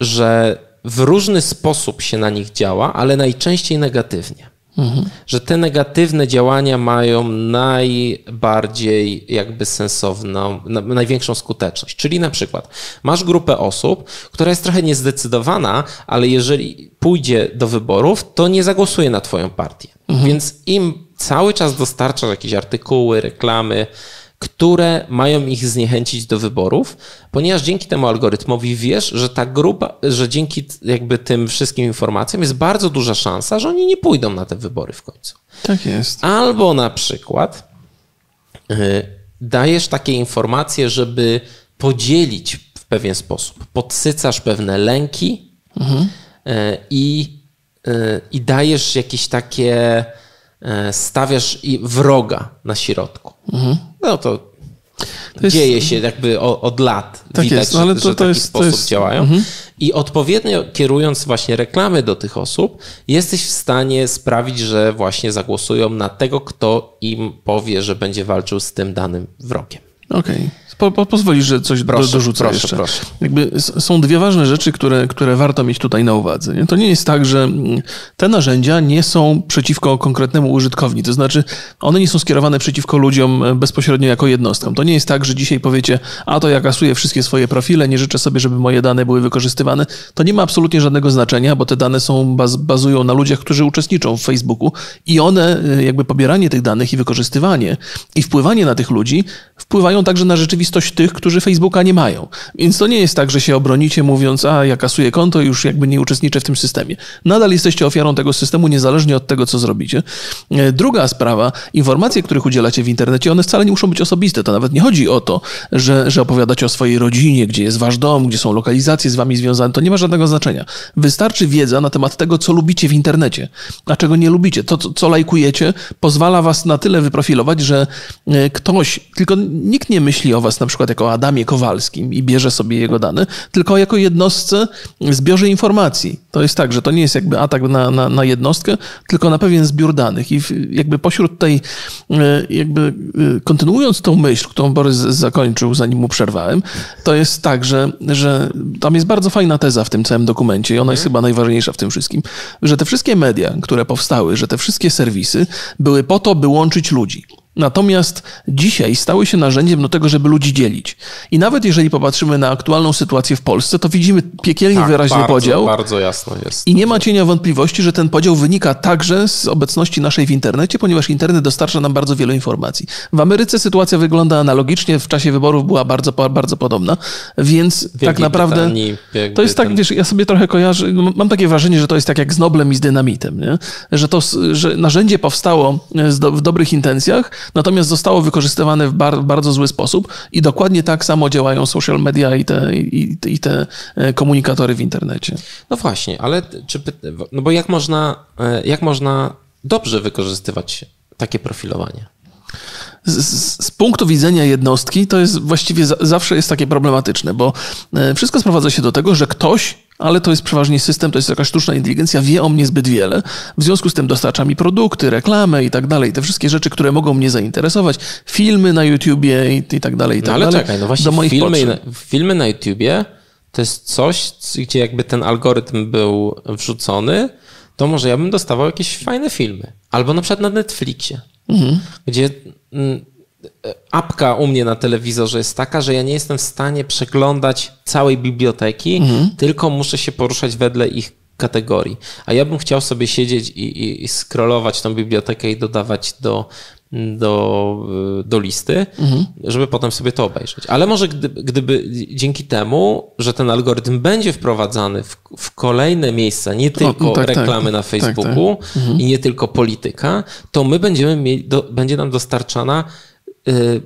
że w różny sposób się na nich działa, ale najczęściej negatywnie. Mhm. Że te negatywne działania mają najbardziej jakby sensowną, największą skuteczność. Czyli na przykład masz grupę osób, która jest trochę niezdecydowana, ale jeżeli pójdzie do wyborów, to nie zagłosuje na twoją partię. Mhm. Więc im cały czas dostarczasz jakieś artykuły, reklamy, które mają ich zniechęcić do wyborów, ponieważ dzięki temu algorytmowi wiesz, że ta grupa, że dzięki jakby tym wszystkim informacjom jest bardzo duża szansa, że oni nie pójdą na te wybory w końcu. Tak jest. Albo na przykład yy, dajesz takie informacje, żeby podzielić w pewien sposób. Podsycasz pewne lęki mhm. yy, i, yy, i dajesz jakieś takie stawiasz i wroga na środku. Mhm. No to, jest... dzieje się jakby od lat. Tak Widać, jest, no ale to, że, że to taki jest, sposób jest... działają. Mhm. I odpowiednio kierując właśnie reklamy do tych osób, jesteś w stanie sprawić, że właśnie zagłosują na tego, kto im powie, że będzie walczył z tym danym wrogiem. Okej. Okay. Po, po, pozwolisz, że coś proszę, do, dorzucę proszę, jeszcze. Proszę. Jakby są dwie ważne rzeczy, które, które warto mieć tutaj na uwadze. Nie? To nie jest tak, że mm, te narzędzia nie są przeciwko konkretnemu użytkowni. To znaczy, one nie są skierowane przeciwko ludziom e, bezpośrednio jako jednostkom. To nie jest tak, że dzisiaj powiecie, a to ja kasuję wszystkie swoje profile, nie życzę sobie, żeby moje dane były wykorzystywane. To nie ma absolutnie żadnego znaczenia, bo te dane są baz, bazują na ludziach, którzy uczestniczą w Facebooku i one, e, jakby pobieranie tych danych i wykorzystywanie i wpływanie na tych ludzi wpływają także na rzeczywistość rzeczywistość tych, którzy Facebooka nie mają. Więc to nie jest tak, że się obronicie mówiąc, a ja kasuję konto już jakby nie uczestniczę w tym systemie. Nadal jesteście ofiarą tego systemu, niezależnie od tego, co zrobicie. E, druga sprawa, informacje, których udzielacie w internecie, one wcale nie muszą być osobiste. To nawet nie chodzi o to, że, że opowiadacie o swojej rodzinie, gdzie jest wasz dom, gdzie są lokalizacje z wami związane. To nie ma żadnego znaczenia. Wystarczy wiedza na temat tego, co lubicie w internecie, a czego nie lubicie. To, co lajkujecie, pozwala was na tyle wyprofilować, że e, ktoś, tylko nikt nie myśli o was na przykład jako Adamie Kowalskim i bierze sobie jego dane, tylko jako jednostce zbiorze informacji. To jest tak, że to nie jest jakby atak na, na, na jednostkę, tylko na pewien zbiór danych. I jakby pośród tej, e, jakby e, kontynuując tą myśl, którą Borys zakończył, zanim mu przerwałem, to jest tak, że, że tam jest bardzo fajna teza w tym całym dokumencie i ona jest chyba najważniejsza w tym wszystkim, że te wszystkie media, które powstały, że te wszystkie serwisy były po to, by łączyć ludzi. Natomiast dzisiaj stały się narzędziem do tego, żeby ludzi dzielić. I nawet jeżeli popatrzymy na aktualną sytuację w Polsce, to widzimy piekielnie tak, wyraźny bardzo, podział. Bardzo jasno jest. I nie ma cienia wątpliwości, że ten podział wynika także z obecności naszej w internecie, ponieważ internet dostarcza nam bardzo wielu informacji. W Ameryce sytuacja wygląda analogicznie, w czasie wyborów była bardzo, bardzo podobna, więc Wielkiej tak naprawdę to jest tak, wiesz, ja sobie trochę kojarzę, mam takie wrażenie, że to jest tak jak z Noblem i z dynamitem, nie? że to że narzędzie powstało w dobrych intencjach, natomiast zostało wykorzystywane w bar, bardzo zły sposób i dokładnie tak samo działają social media i te, i, i te e, komunikatory w internecie. No właśnie, ale czy, no bo jak można, e, jak można dobrze wykorzystywać takie profilowanie? Z, z, punktu widzenia jednostki to jest właściwie za, zawsze jest takie problematyczne, bo e, wszystko sprowadza się do tego, że ktoś, ale to jest przeważnie system, to jest jakaś sztuczna inteligencja, wie o mnie zbyt wiele, w związku z tym dostarcza mi produkty, reklamy i tak dalej, te wszystkie rzeczy, które mogą mnie zainteresować, filmy na YouTubie i, i tak dalej, i tak no, ale dalej. czekaj, no właśnie do moich filmy, filmy na YouTubie to jest coś, gdzie jakby ten algorytm był wrzucony, to może ja bym dostawał jakieś fajne filmy. Albo na przykład na Netflixie, mhm. gdzie mm, apka u mnie na telewizorze jest taka, że ja nie jestem w stanie przeglądać całej biblioteki, mhm. tylko muszę się poruszać wedle ich kategorii. A ja bym chciał sobie siedzieć i, i, i scrollować tą bibliotekę i dodawać do do, do listy, mhm. żeby potem sobie to obejrzeć. Ale może gdyby, gdyby, dzięki temu, że ten algorytm będzie wprowadzany w, w kolejne miejsca, nie tylko no, tak, reklamy tak, na Facebooku tak, tak. Mhm. i nie tylko polityka, to my będziemy mieli, do, będzie nam dostarczana y,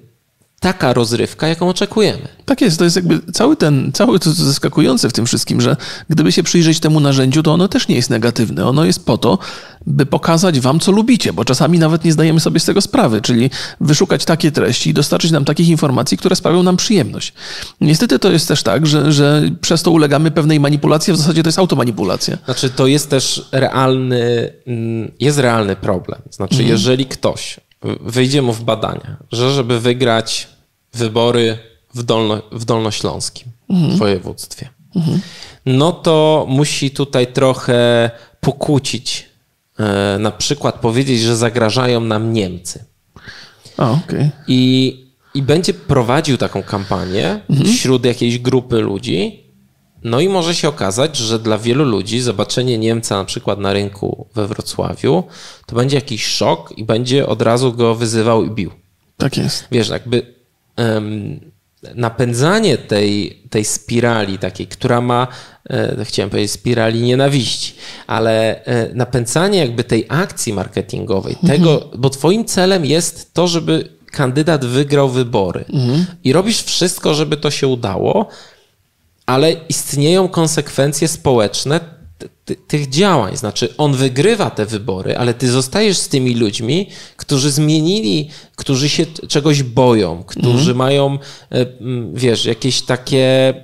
taka rozrywka, jaką oczekujemy. Tak jest, to jest jakby cały ten, cały to zaskakujące w tym wszystkim, że gdyby się przyjrzeć temu narzędziu, to ono też nie jest negatywne. Ono jest po to, by pokazać wam, co lubicie, bo czasami nawet nie zdajemy sobie z tego sprawy, czyli wyszukać takie treści i dostarczyć nam takich informacji, które sprawią nam przyjemność. Niestety to jest też tak, że, że przez to ulegamy pewnej manipulacji, a w zasadzie to jest automanipulacja. Znaczy to jest też realny, mm, jest realny problem. Znaczy mhm. jeżeli ktoś wyjdzie mu w badania, że żeby wygrać wybory w, Dolno, w Dolnośląskim mhm. województwie, mhm. no to musi tutaj trochę pokłócić, e, na przykład powiedzieć, że zagrażają nam Niemcy. A, okay. I, I będzie prowadził taką kampanię mhm. wśród jakiejś grupy ludzi, no i może się okazać, że dla wielu ludzi zobaczenie Niemca na przykład na rynku we Wrocławiu to będzie jakiś szok i będzie od razu go wyzywał i bił. Tak jest. Wiesz, jakby um, napędzanie tej, tej spirali takiej, która ma, e, chciałem powiedzieć spirali nienawiści, ale e, napędzanie jakby tej akcji marketingowej, mhm. tego, bo twoim celem jest to, żeby kandydat wygrał wybory mhm. i robisz wszystko, żeby to się udało, ale istnieją konsekwencje społeczne tych działań. Znaczy, on wygrywa te wybory, ale ty zostajesz z tymi ludźmi, którzy zmienili, którzy się czegoś boją, którzy mm. mają, e, wiesz, jakieś takie,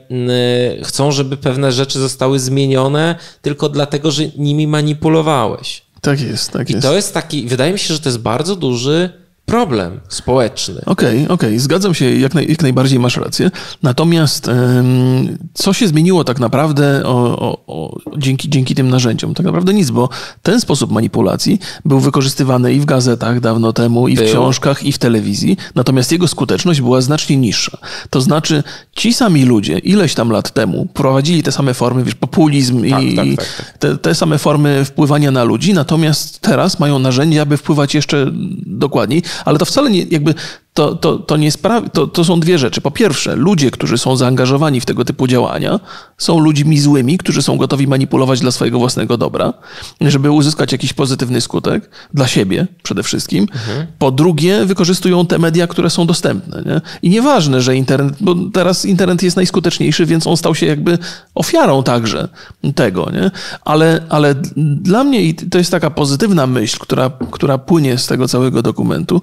chcą, żeby pewne rzeczy zostały zmienione tylko dlatego, że nimi manipulowałeś. Tak jest, tak I jest. I to jest taki, wydaje mi się, że to jest bardzo duży problem społeczny. Okej, okay, okej, okay. zgadzam się, jak, naj, jak, najbardziej masz rację. Natomiast ym, co się zmieniło tak naprawdę o, o, o, dzięki, dzięki tym narzędziom? Tak naprawdę nic, bo ten sposób manipulacji był wykorzystywany i w gazetach dawno temu, i w był. książkach, i w telewizji, natomiast jego skuteczność była znacznie niższa. To znaczy, ci sami ludzie ileś tam lat temu prowadzili te same formy, wiesz, populizm tak, i tak, tak, tak, te, te same formy wpływania na ludzi, natomiast teraz mają narzędzia, aby wpływać jeszcze dokładniej ale to wcale nie, jakby to, to, to, nie sprawi, to, to są dwie rzeczy. Po pierwsze, ludzie, którzy są zaangażowani w tego typu działania, są ludźmi złymi, którzy są gotowi manipulować dla swojego własnego dobra, żeby uzyskać jakiś pozytywny skutek dla siebie przede wszystkim. Mhm. Po drugie, wykorzystują te media, które są dostępne. Nie? I nieważne, że internet, bo teraz internet jest najskuteczniejszy, więc on stał się jakby ofiarą także tego. Nie? Ale, ale dla mnie, i to jest taka pozytywna myśl, która, która płynie z tego całego dokumentu,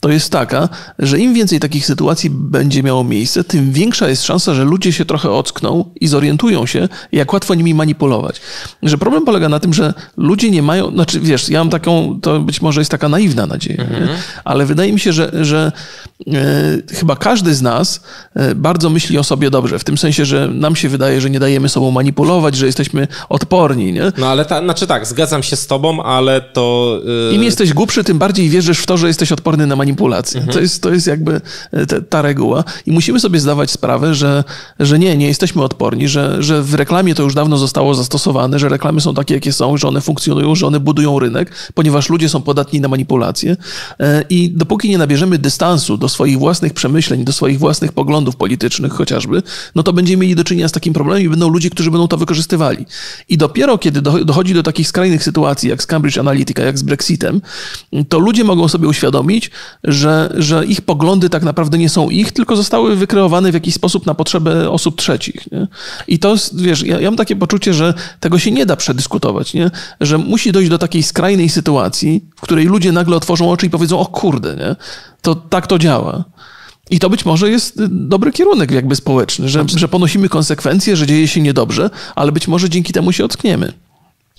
to jest taka, że im więcej takich sytuacji będzie miało miejsce, tym większa jest szansa, że ludzie się trochę ockną i zorientują się, jak łatwo nimi manipulować. Że problem polega na tym, że ludzie nie mają, znaczy wiesz, ja mam taką, to być może jest taka naiwna nadzieja, mhm. ale wydaje mi się, że, że e, chyba każdy z nas e, bardzo myśli o sobie dobrze, w tym sensie, że nam się wydaje, że nie dajemy sobą manipulować, że jesteśmy odporni, nie? No ale ta, znaczy tak, zgadzam się z tobą, ale to... Yy... Im jesteś głupszy, tym bardziej wierzysz w to, że jesteś odporny na manipulację manipulacja. Mhm. To, jest, to jest jakby e, te, ta reguła. I musimy sobie zdawać sprawę, że, że nie, nie jesteśmy odporni, że, że w reklamie to już dawno zostało zastosowane, że reklamy są takie, jakie są, że one funkcjonują, że one budują rynek, ponieważ ludzie są podatni na manipulacje. E, I dopóki nie nabierzemy dystansu do swoich własnych przemyśleń, do swoich własnych poglądów politycznych chociażby, no to będziemy mieli do czynienia z takim problemem i będą ludzie, którzy będą to wykorzystywali. I dopiero kiedy dochodzi do takich skrajnych sytuacji, jak z Cambridge Analytica, jak z Brexitem, to ludzie mogą sobie uświadomić, że, że ich poglądy tak naprawdę nie są ich, tylko zostały wykreowane w jakiś sposób na potrzeby osób trzecich. Nie? I to jest, wiesz, ja, ja mam takie poczucie, że tego się nie da przedyskutować, nie? że musi dojść do takiej skrajnej sytuacji, w której ludzie nagle otworzą oczy i powiedzą, o kurde, nie? to tak to działa. I to być może jest dobry kierunek jakby społeczny, że, że ponosimy konsekwencje, że dzieje się niedobrze, ale być może dzięki temu się ockniemy.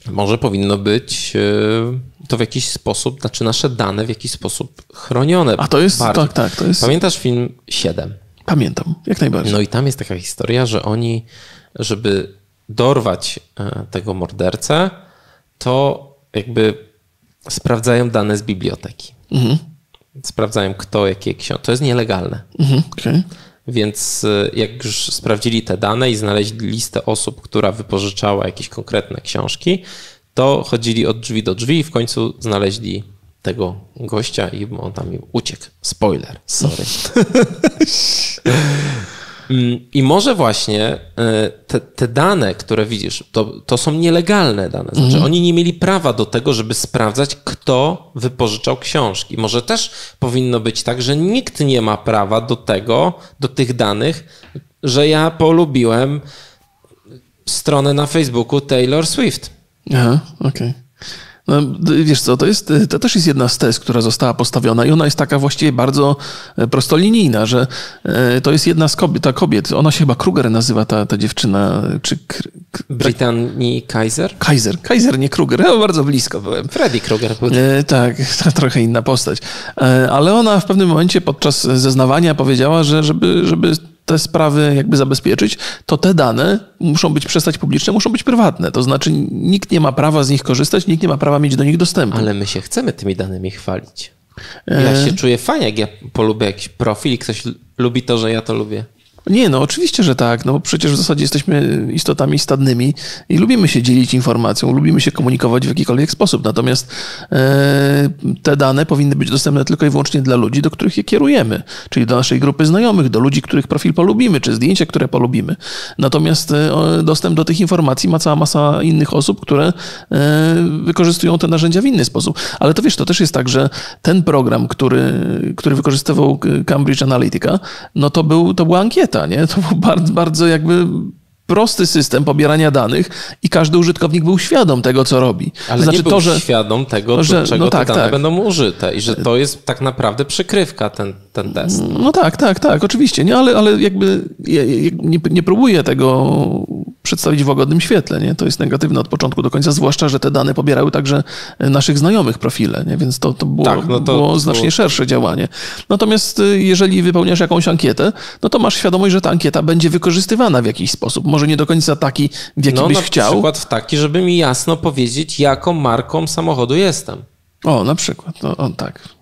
Może powinno być e, to w jakiś sposób, znaczy nasze dane w jakiś sposób chronione. A to jest, bardziej. tak, tak. To jest... Pamiętasz film 7? Pamiętam, jak najbardziej. No i tam jest taka historia, że oni, żeby dorwać e, tego mordercę, to jakby sprawdzają dane z biblioteki. Mhm. Sprawdzają kto, jakie książki. To jest nielegalne. Mhm, okay. Więc e, jak już sprawdzili te dane i znaleźli listę osób, która wypożyczała jakieś konkretne książki, to chodzili od drzwi do drzwi i w końcu znaleźli tego gościa i on tam uciekł. Spoiler, sorry. Mm, I może właśnie e, te, te, dane, które widzisz, to, to są nielegalne dane. Znaczy, mhm. oni nie mieli prawa do tego, żeby sprawdzać, kto wypożyczał książki. Może też powinno być tak, że nikt nie ma prawa do tego, do tych danych, że ja polubiłem stronę na Facebooku Taylor Swift. Aha, okej. Okay. No, wiesz co, to, jest, to też jest jedna z tez, która została postawiona i ona jest taka właściwie bardzo e, prostolinijna, że e, to jest jedna z kobiet, ta kobiet, ona się chyba Kruger nazywa, ta, ta dziewczyna, czy... Kaiser? Kaiser, Kaiser, nie Kruger, ja bardzo blisko byłem. Freddy Kruger. E, tak, trochę inna postać. Ale ona w pewnym momencie podczas zeznawania powiedziała, że żeby, żeby te sprawy jakby zabezpieczyć, to te dane muszą być przestać publiczne, muszą być prywatne. To znaczy nikt nie ma prawa z nich korzystać, nikt nie ma prawa mieć do nich dostępu. Ale my się chcemy tymi danymi chwalić. Ja e. się czuję fajnie, jak ja polubię jakiś profil i ktoś lubi to, że ja to lubię. Nie, no oczywiście, że tak, no bo przecież w zasadzie jesteśmy istotami stadnymi i lubimy się dzielić informacją, lubimy się komunikować w jakikolwiek sposób. Natomiast e, te dane powinny być dostępne tylko i wyłącznie dla ludzi, do których je kierujemy, czyli do naszej grupy znajomych, do ludzi, których profil polubimy, czy zdjęcia, które polubimy. Natomiast e, dostęp do tych informacji ma cała masa innych osób, które e, wykorzystują te narzędzia w inny sposób. Ale to wiesz, to też jest tak, że ten program, który, który wykorzystywał Cambridge Analytica, no to, był, to była ankieta nie? To był bardzo, bardzo jakby prosty system pobierania danych i każdy użytkownik był świadom tego, co robi. Ale to znaczy nie był to, że, świadom tego, że, czego no tak, te dane tak. będą użyte i że to jest tak naprawdę przykrywka, ten, ten test. No tak, tak, tak, oczywiście, nie? Ale, ale jakby nie, nie próbuję tego przedstawić w łagodnym świetle. Nie? To jest negatywne od początku do końca, zwłaszcza, że te dane pobierały także naszych znajomych profile, nie? więc to, to, było, tak, no to było znacznie było... szersze działanie. Natomiast y, jeżeli wypełniasz jakąś ankietę, no to masz świadomość, że ta ankieta będzie wykorzystywana w jakiś sposób. Może nie do końca taki, w jaki no, byś chciał. Na przykład w taki, żeby mi jasno powiedzieć, jaką marką samochodu jestem. O, na przykład. No, o, tak.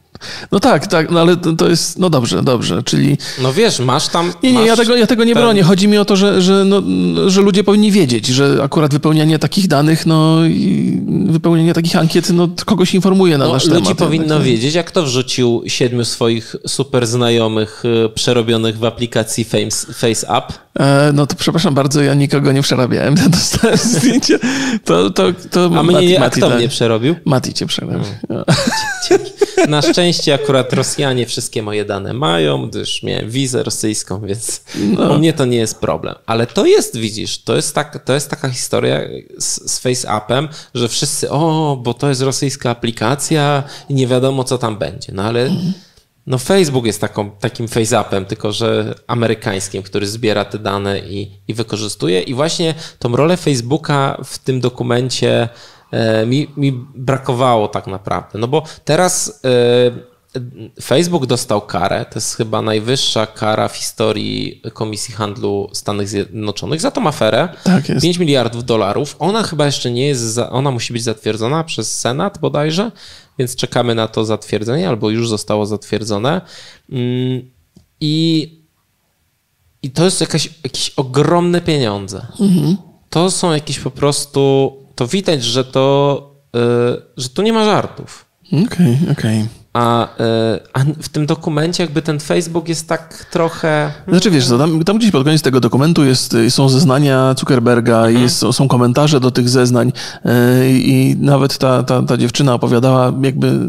No tak, tak, no ale to, to, jest, no dobrze, dobrze, czyli... No wiesz, masz tam... Nie, nie, ja tego, ja tego nie ten... bronię. Chodzi mi o to, że, że, no, że ludzie powinni wiedzieć, że akurat wypełnianie takich danych, no i wypełnianie takich ankiet, no kogoś informuje na no, nasz ludzi temat. Ludzi powinno tak, wiedzieć, jak to wrzucił siedmiu swoich super znajomych y, przerobionych w aplikacji Face, FaceApp. E, no to przepraszam bardzo, ja nikogo nie przerabiałem, dostałem zdjęcie. To, to, to A mnie, Mati, a kto tak. mnie przerobił? Mati cię przerobił. No. Na szczęście akurat Rosjanie wszystkie moje dane mają, gdyż miałem wizę rosyjską, więc no. u mnie to nie jest problem. Ale to jest, widzisz, to jest, tak, to jest taka historia z, z FaceAppem, że wszyscy, o, bo to jest rosyjska aplikacja i nie wiadomo, co tam będzie. No ale no Facebook jest taką, takim FaceAppem, tylko że amerykańskim, który zbiera te dane i, i wykorzystuje. I właśnie tą rolę Facebooka w tym dokumencie E, mi, mi brakowało tak naprawdę. No bo teraz e, Facebook dostał karę, to jest chyba najwyższa kara w historii Komisji Handlu Stanów Zjednoczonych za tą aferę. Tak jest. 5 miliardów dolarów. Ona chyba jeszcze nie jest, za, ona musi być zatwierdzona przez Senat bodajże, więc czekamy na to zatwierdzenie, albo już zostało zatwierdzone. Mm, I, i to jest jakaś, jakieś ogromne pieniądze. Mhm. To są jakieś po prostu to widać, że to, yy, że tu nie ma żartów. Okej, okay, okej. Okay. A, e, a, w tym dokumencie jakby ten Facebook jest tak trochę... Znaczy wiesz, tam, tam gdzieś pod koniec tego dokumentu jest, są zeznania Zuckerberga mhm. jest, są komentarze do tych zeznań e, i nawet ta, ta, ta dziewczyna opowiadała jakby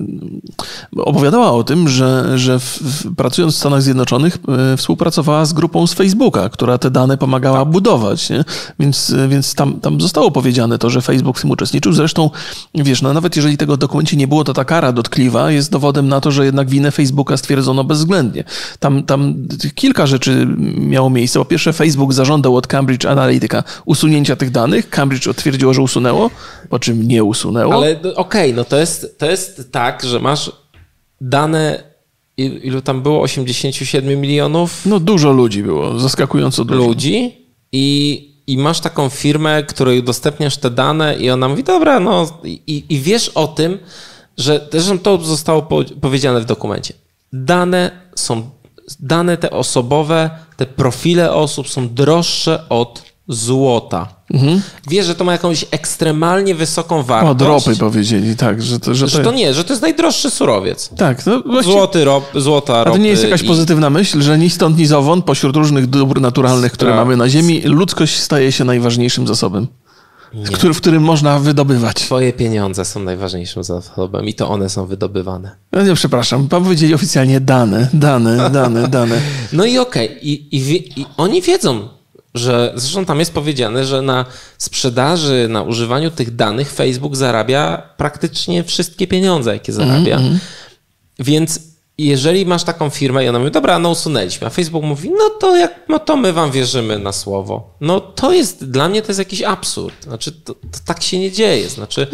opowiadała o tym, że, że w, w, pracując w Stanach Zjednoczonych e, współpracowała z grupą z Facebooka, która te dane pomagała tak. budować, nie? Więc, więc tam, tam zostało powiedziane to, że Facebook w tym uczestniczył. Zresztą wiesz, no nawet jeżeli tego w dokumencie nie było, to ta kara dotkliwa jest dowodem dowodem na to, że jednak winę Facebooka stwierdzono bezwzględnie. Tam, tam kilka rzeczy miało miejsce. Po pierwsze, Facebook zażądał od Cambridge Analytica usunięcia tych danych. Cambridge otwierdziło, że usunęło, po czym nie usunęło. Ale okej, okay, no to jest, to jest tak, że masz dane ilu tam było? 87 milionów? No dużo ludzi było, zaskakująco dużo. Ludzi i, i masz taką firmę, której udostępniasz te dane i ona mówi, dobra, no i, i wiesz o tym, że zresztą to zostało powiedziane w dokumencie. Dane są, dane te osobowe, te profile osób są droższe od złota. Mhm. Wiesz, że to ma jakąś ekstremalnie wysoką wartość. Od ropy powiedzieli, tak. Że to, że to, że to nie, że to jest najdroższy surowiec. Tak. No właśnie... Złoty rop, złota A to nie jest jakaś i... pozytywna myśl, że ni stąd, ni zowąd, pośród różnych dóbr naturalnych, które mamy na Ziemi, ludzkość staje się najważniejszym zasobem. Który, w którym można wydobywać. Twoje pieniądze są najważniejszym zasobem i to one są wydobywane. No nie, przepraszam, pan powiedzieli oficjalnie dane, dane, dane, dane. No i okej, okay. I, i, i oni wiedzą, że zresztą tam jest powiedziane, że na sprzedaży, na używaniu tych danych Facebook zarabia praktycznie wszystkie pieniądze, jakie zarabia. Mm -hmm. Więc jeżeli masz taką firmę i ona mówi, dobra, no usunęliśmy, a Facebook mówi, no to jak, no to my wam wierzymy na słowo. No to jest, dla mnie to jest jakiś absurd. Znaczy, to, to tak się nie dzieje. Znaczy,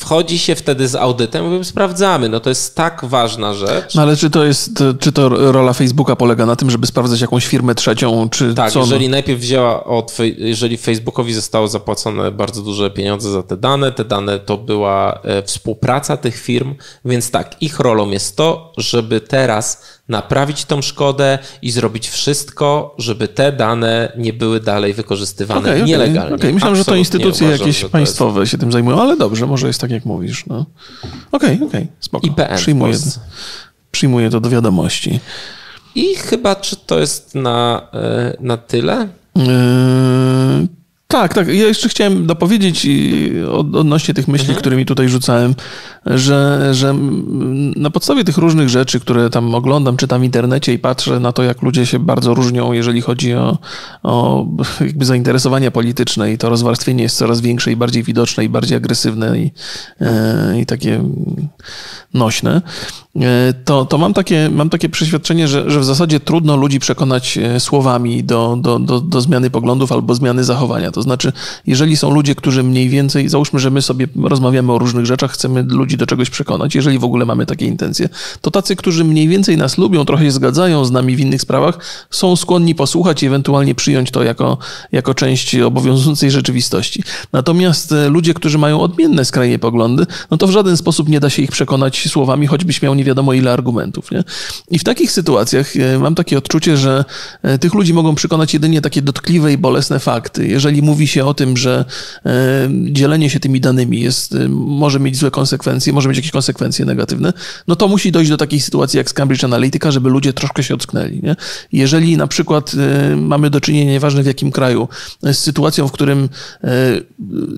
Wchodzi się wtedy z audytem, mówimy, sprawdzamy. No to jest tak ważna rzecz. No ale czy to jest, czy to rola Facebooka polega na tym, żeby sprawdzać jakąś firmę trzecią, czy tak, co? jeżeli najpierw wzięła od, jeżeli Facebookowi zostało zapłacone bardzo duże pieniądze za te dane, te dane to była e, współpraca tych firm, więc tak, ich rolą jest to, żeby teraz naprawić tą szkodę i zrobić wszystko, żeby te dane nie były dalej wykorzystywane okay, nielegalnie. Okay. myślałem, że to instytucje uważam, jakieś państwowe jest... się tym zajmują, ale dobrze, może jest tak, jak mówisz. Okej, no. okej, okay, okay, spoko. IPN przyjmuję, przyjmuję to do wiadomości. I chyba, czy to jest na, e, na tyle? Yy, tak, tak. Ja jeszcze chciałem dopowiedzieć odnośnie tych myśli, mhm. którymi tutaj rzucałem, że, że na podstawie tych różnych rzeczy, które tam oglądam, czytam w internecie i patrzę na to, jak ludzie się bardzo różnią, jeżeli chodzi o, o jakby zainteresowania polityczne i to rozwarstwienie jest coraz większe i bardziej widoczne i bardziej agresywne i, e, i takie nośne, e, to, to mam, takie, mam takie przeświadczenie, że, że w zasadzie trudno ludzi przekonać e, słowami do, do, do, do zmiany poglądów albo zmiany zachowania. To znaczy, jeżeli są ludzie, którzy mniej więcej, załóżmy, że my sobie rozmawiamy o różnych rzeczach, chcemy ludzi do czegoś przekonać, jeżeli w ogóle mamy takie intencje, to tacy, którzy mniej więcej nas lubią, trochę się zgadzają z nami w innych sprawach, są skłonni posłuchać i ewentualnie przyjąć to jako, jako część obowiązującej rzeczywistości. Natomiast e, ludzie, którzy mają odmienne skrajnie poglądy, no to w żaden sposób nie da się ich przekonać słowami, choćbyś miał nie wiadomo ile argumentów. Nie? I w takich sytuacjach e, mam takie odczucie, że e, tych ludzi mogą przekonać jedynie takie dotkliwe i bolesne fakty. Jeżeli mówi się o tym, że dzielenie się tymi danymi jest, może mieć złe konsekwencje, może mieć jakieś konsekwencje negatywne, no to musi dojść do takiej sytuacji jak z Cambridge Analytica, żeby ludzie troszkę się ocknęli. Nie? Jeżeli na przykład y, mamy do czynienia, nieważne w jakim kraju, z sytuacją, w którym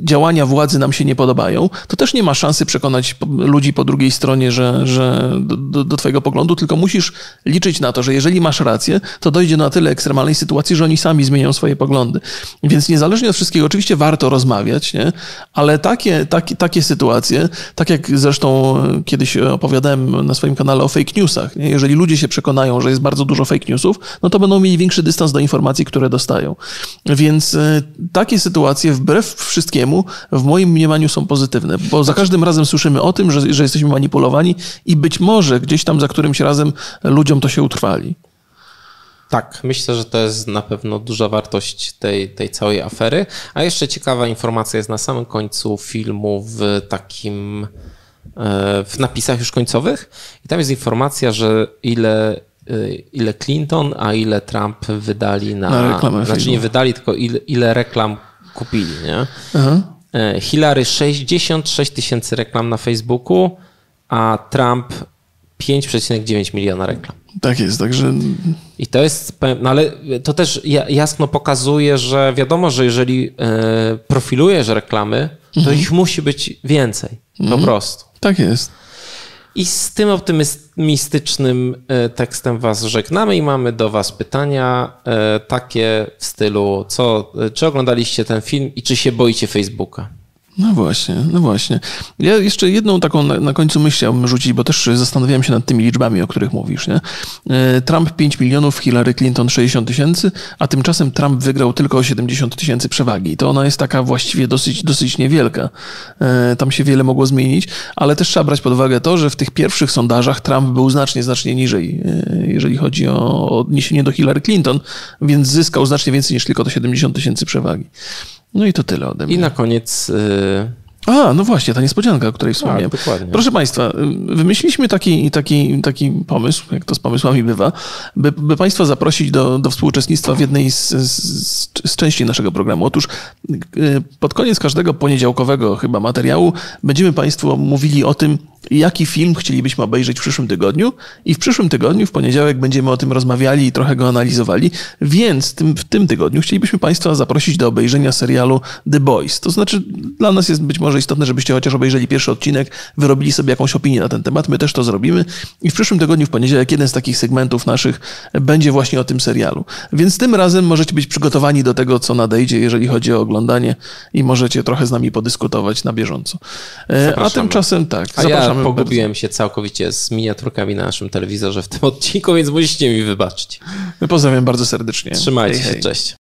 działania władzy nam się nie podobają, to też nie ma szansy przekonać ludzi po drugiej stronie, że, że do, do twojego poglądu, tylko musisz liczyć na to, że jeżeli masz rację, to dojdzie do na tyle ekstremalnej sytuacji, że oni sami zmienią swoje poglądy. Więc niezależnie od wszystkiego, oczywiście warto rozmawiać, nie? ale takie, takie, takie sytuacje, tak jak zresztą kiedyś opowiadałem na swoim kanale o fake newsach. Nie? Jeżeli ludzie się przekonają, że jest bardzo dużo fake newsów, no to będą mieli większy dystans do informacji, które dostają. Więc e, takie sytuacje, wbrew wszystkiemu, w moim mniemaniu są pozytywne, bo za każdym razem słyszymy o tym, że, że jesteśmy manipulowani i być może gdzieś tam za którymś razem ludziom to się utrwali. Tak, myślę, że to jest na pewno duża wartość tej, tej całej afery. A jeszcze ciekawa informacja jest na samym końcu filmu w takim e, w napisach już końcowych i tam jest informacja, że ile, e, ile Clinton, a ile Trump wydali na, na reklamę. Znaczy nie wydali, tylko ile, ile reklam kupili, nie? Aha. E, Hillary 66 tysięcy reklam na Facebooku, a Trump 5,9 miliona reklam. Tak jest, także. I to jest, no ale to też jasno pokazuje, że wiadomo, że jeżeli e, profilujesz reklamy, to mhm. ich musi być więcej. Po mhm. prostu. Tak jest. I z tym optymistycznym e, tekstem Was żegnamy i mamy do Was pytania e, takie w stylu, co, czy oglądaliście ten film i czy się boicie Facebooka? No właśnie, no właśnie. Ja jeszcze jedną taką na, na, końcu myśl chciałbym rzucić, bo też zastanawiałem się nad tymi liczbami, o których mówisz. Nie? E, Trump 5 milionów, Hillary Clinton 60 tysięcy, a tymczasem Trump wygrał tylko o 70 tysięcy przewagi. To ona jest taka właściwie dosyć, dosyć niewielka. E, tam się wiele mogło zmienić, ale też trzeba brać pod uwagę to, że w tych pierwszych sondażach Trump był znacznie, znacznie niżej, e, jeżeli chodzi o odniesienie do Hillary Clinton, więc zyskał znacznie więcej niż tylko to 70 tysięcy przewagi. No i to tyle ode mnie. I na koniec... Yy... A, no właśnie, ta niespodzianka, o której wspomniałem. Tak, dokładnie. Proszę Państwa, y, wymyśliliśmy taki, taki, taki pomysł, jak to z pomysłami bywa, by, by Państwa zaprosić do, do współuczestnictwa w jednej z, z, z części naszego programu. Otóż y, pod koniec każdego poniedziałkowego chyba materiału będziemy Państwu mówili o tym, jaki film chcielibyśmy obejrzeć w przyszłym tygodniu i w przyszłym tygodniu, w poniedziałek będziemy o tym rozmawiali i trochę go analizowali, więc tym, w tym tygodniu chcielibyśmy Państwa zaprosić do obejrzenia serialu The Boys. To znaczy dla nas jest być może istotne, żebyście chociaż obejrzeli pierwszy odcinek, wyrobili sobie jakąś opinię na ten temat, my też to zrobimy i w przyszłym tygodniu, w poniedziałek, jeden z takich segmentów naszych będzie właśnie o tym serialu. Więc tym razem możecie być przygotowani do tego, co nadejdzie, jeżeli chodzi o oglądanie i możecie trochę z nami podyskutować na bieżąco. E, zapraszamy. A tymczasem tak, A zapraszamy. Pogubiłem bardzo. się całkowicie z miniaturkami na naszym telewizorze w tym odcinku, więc musicie mi wybaczyć. Pozdrawiam bardzo serdecznie. Trzymajcie hej, się, hej. cześć.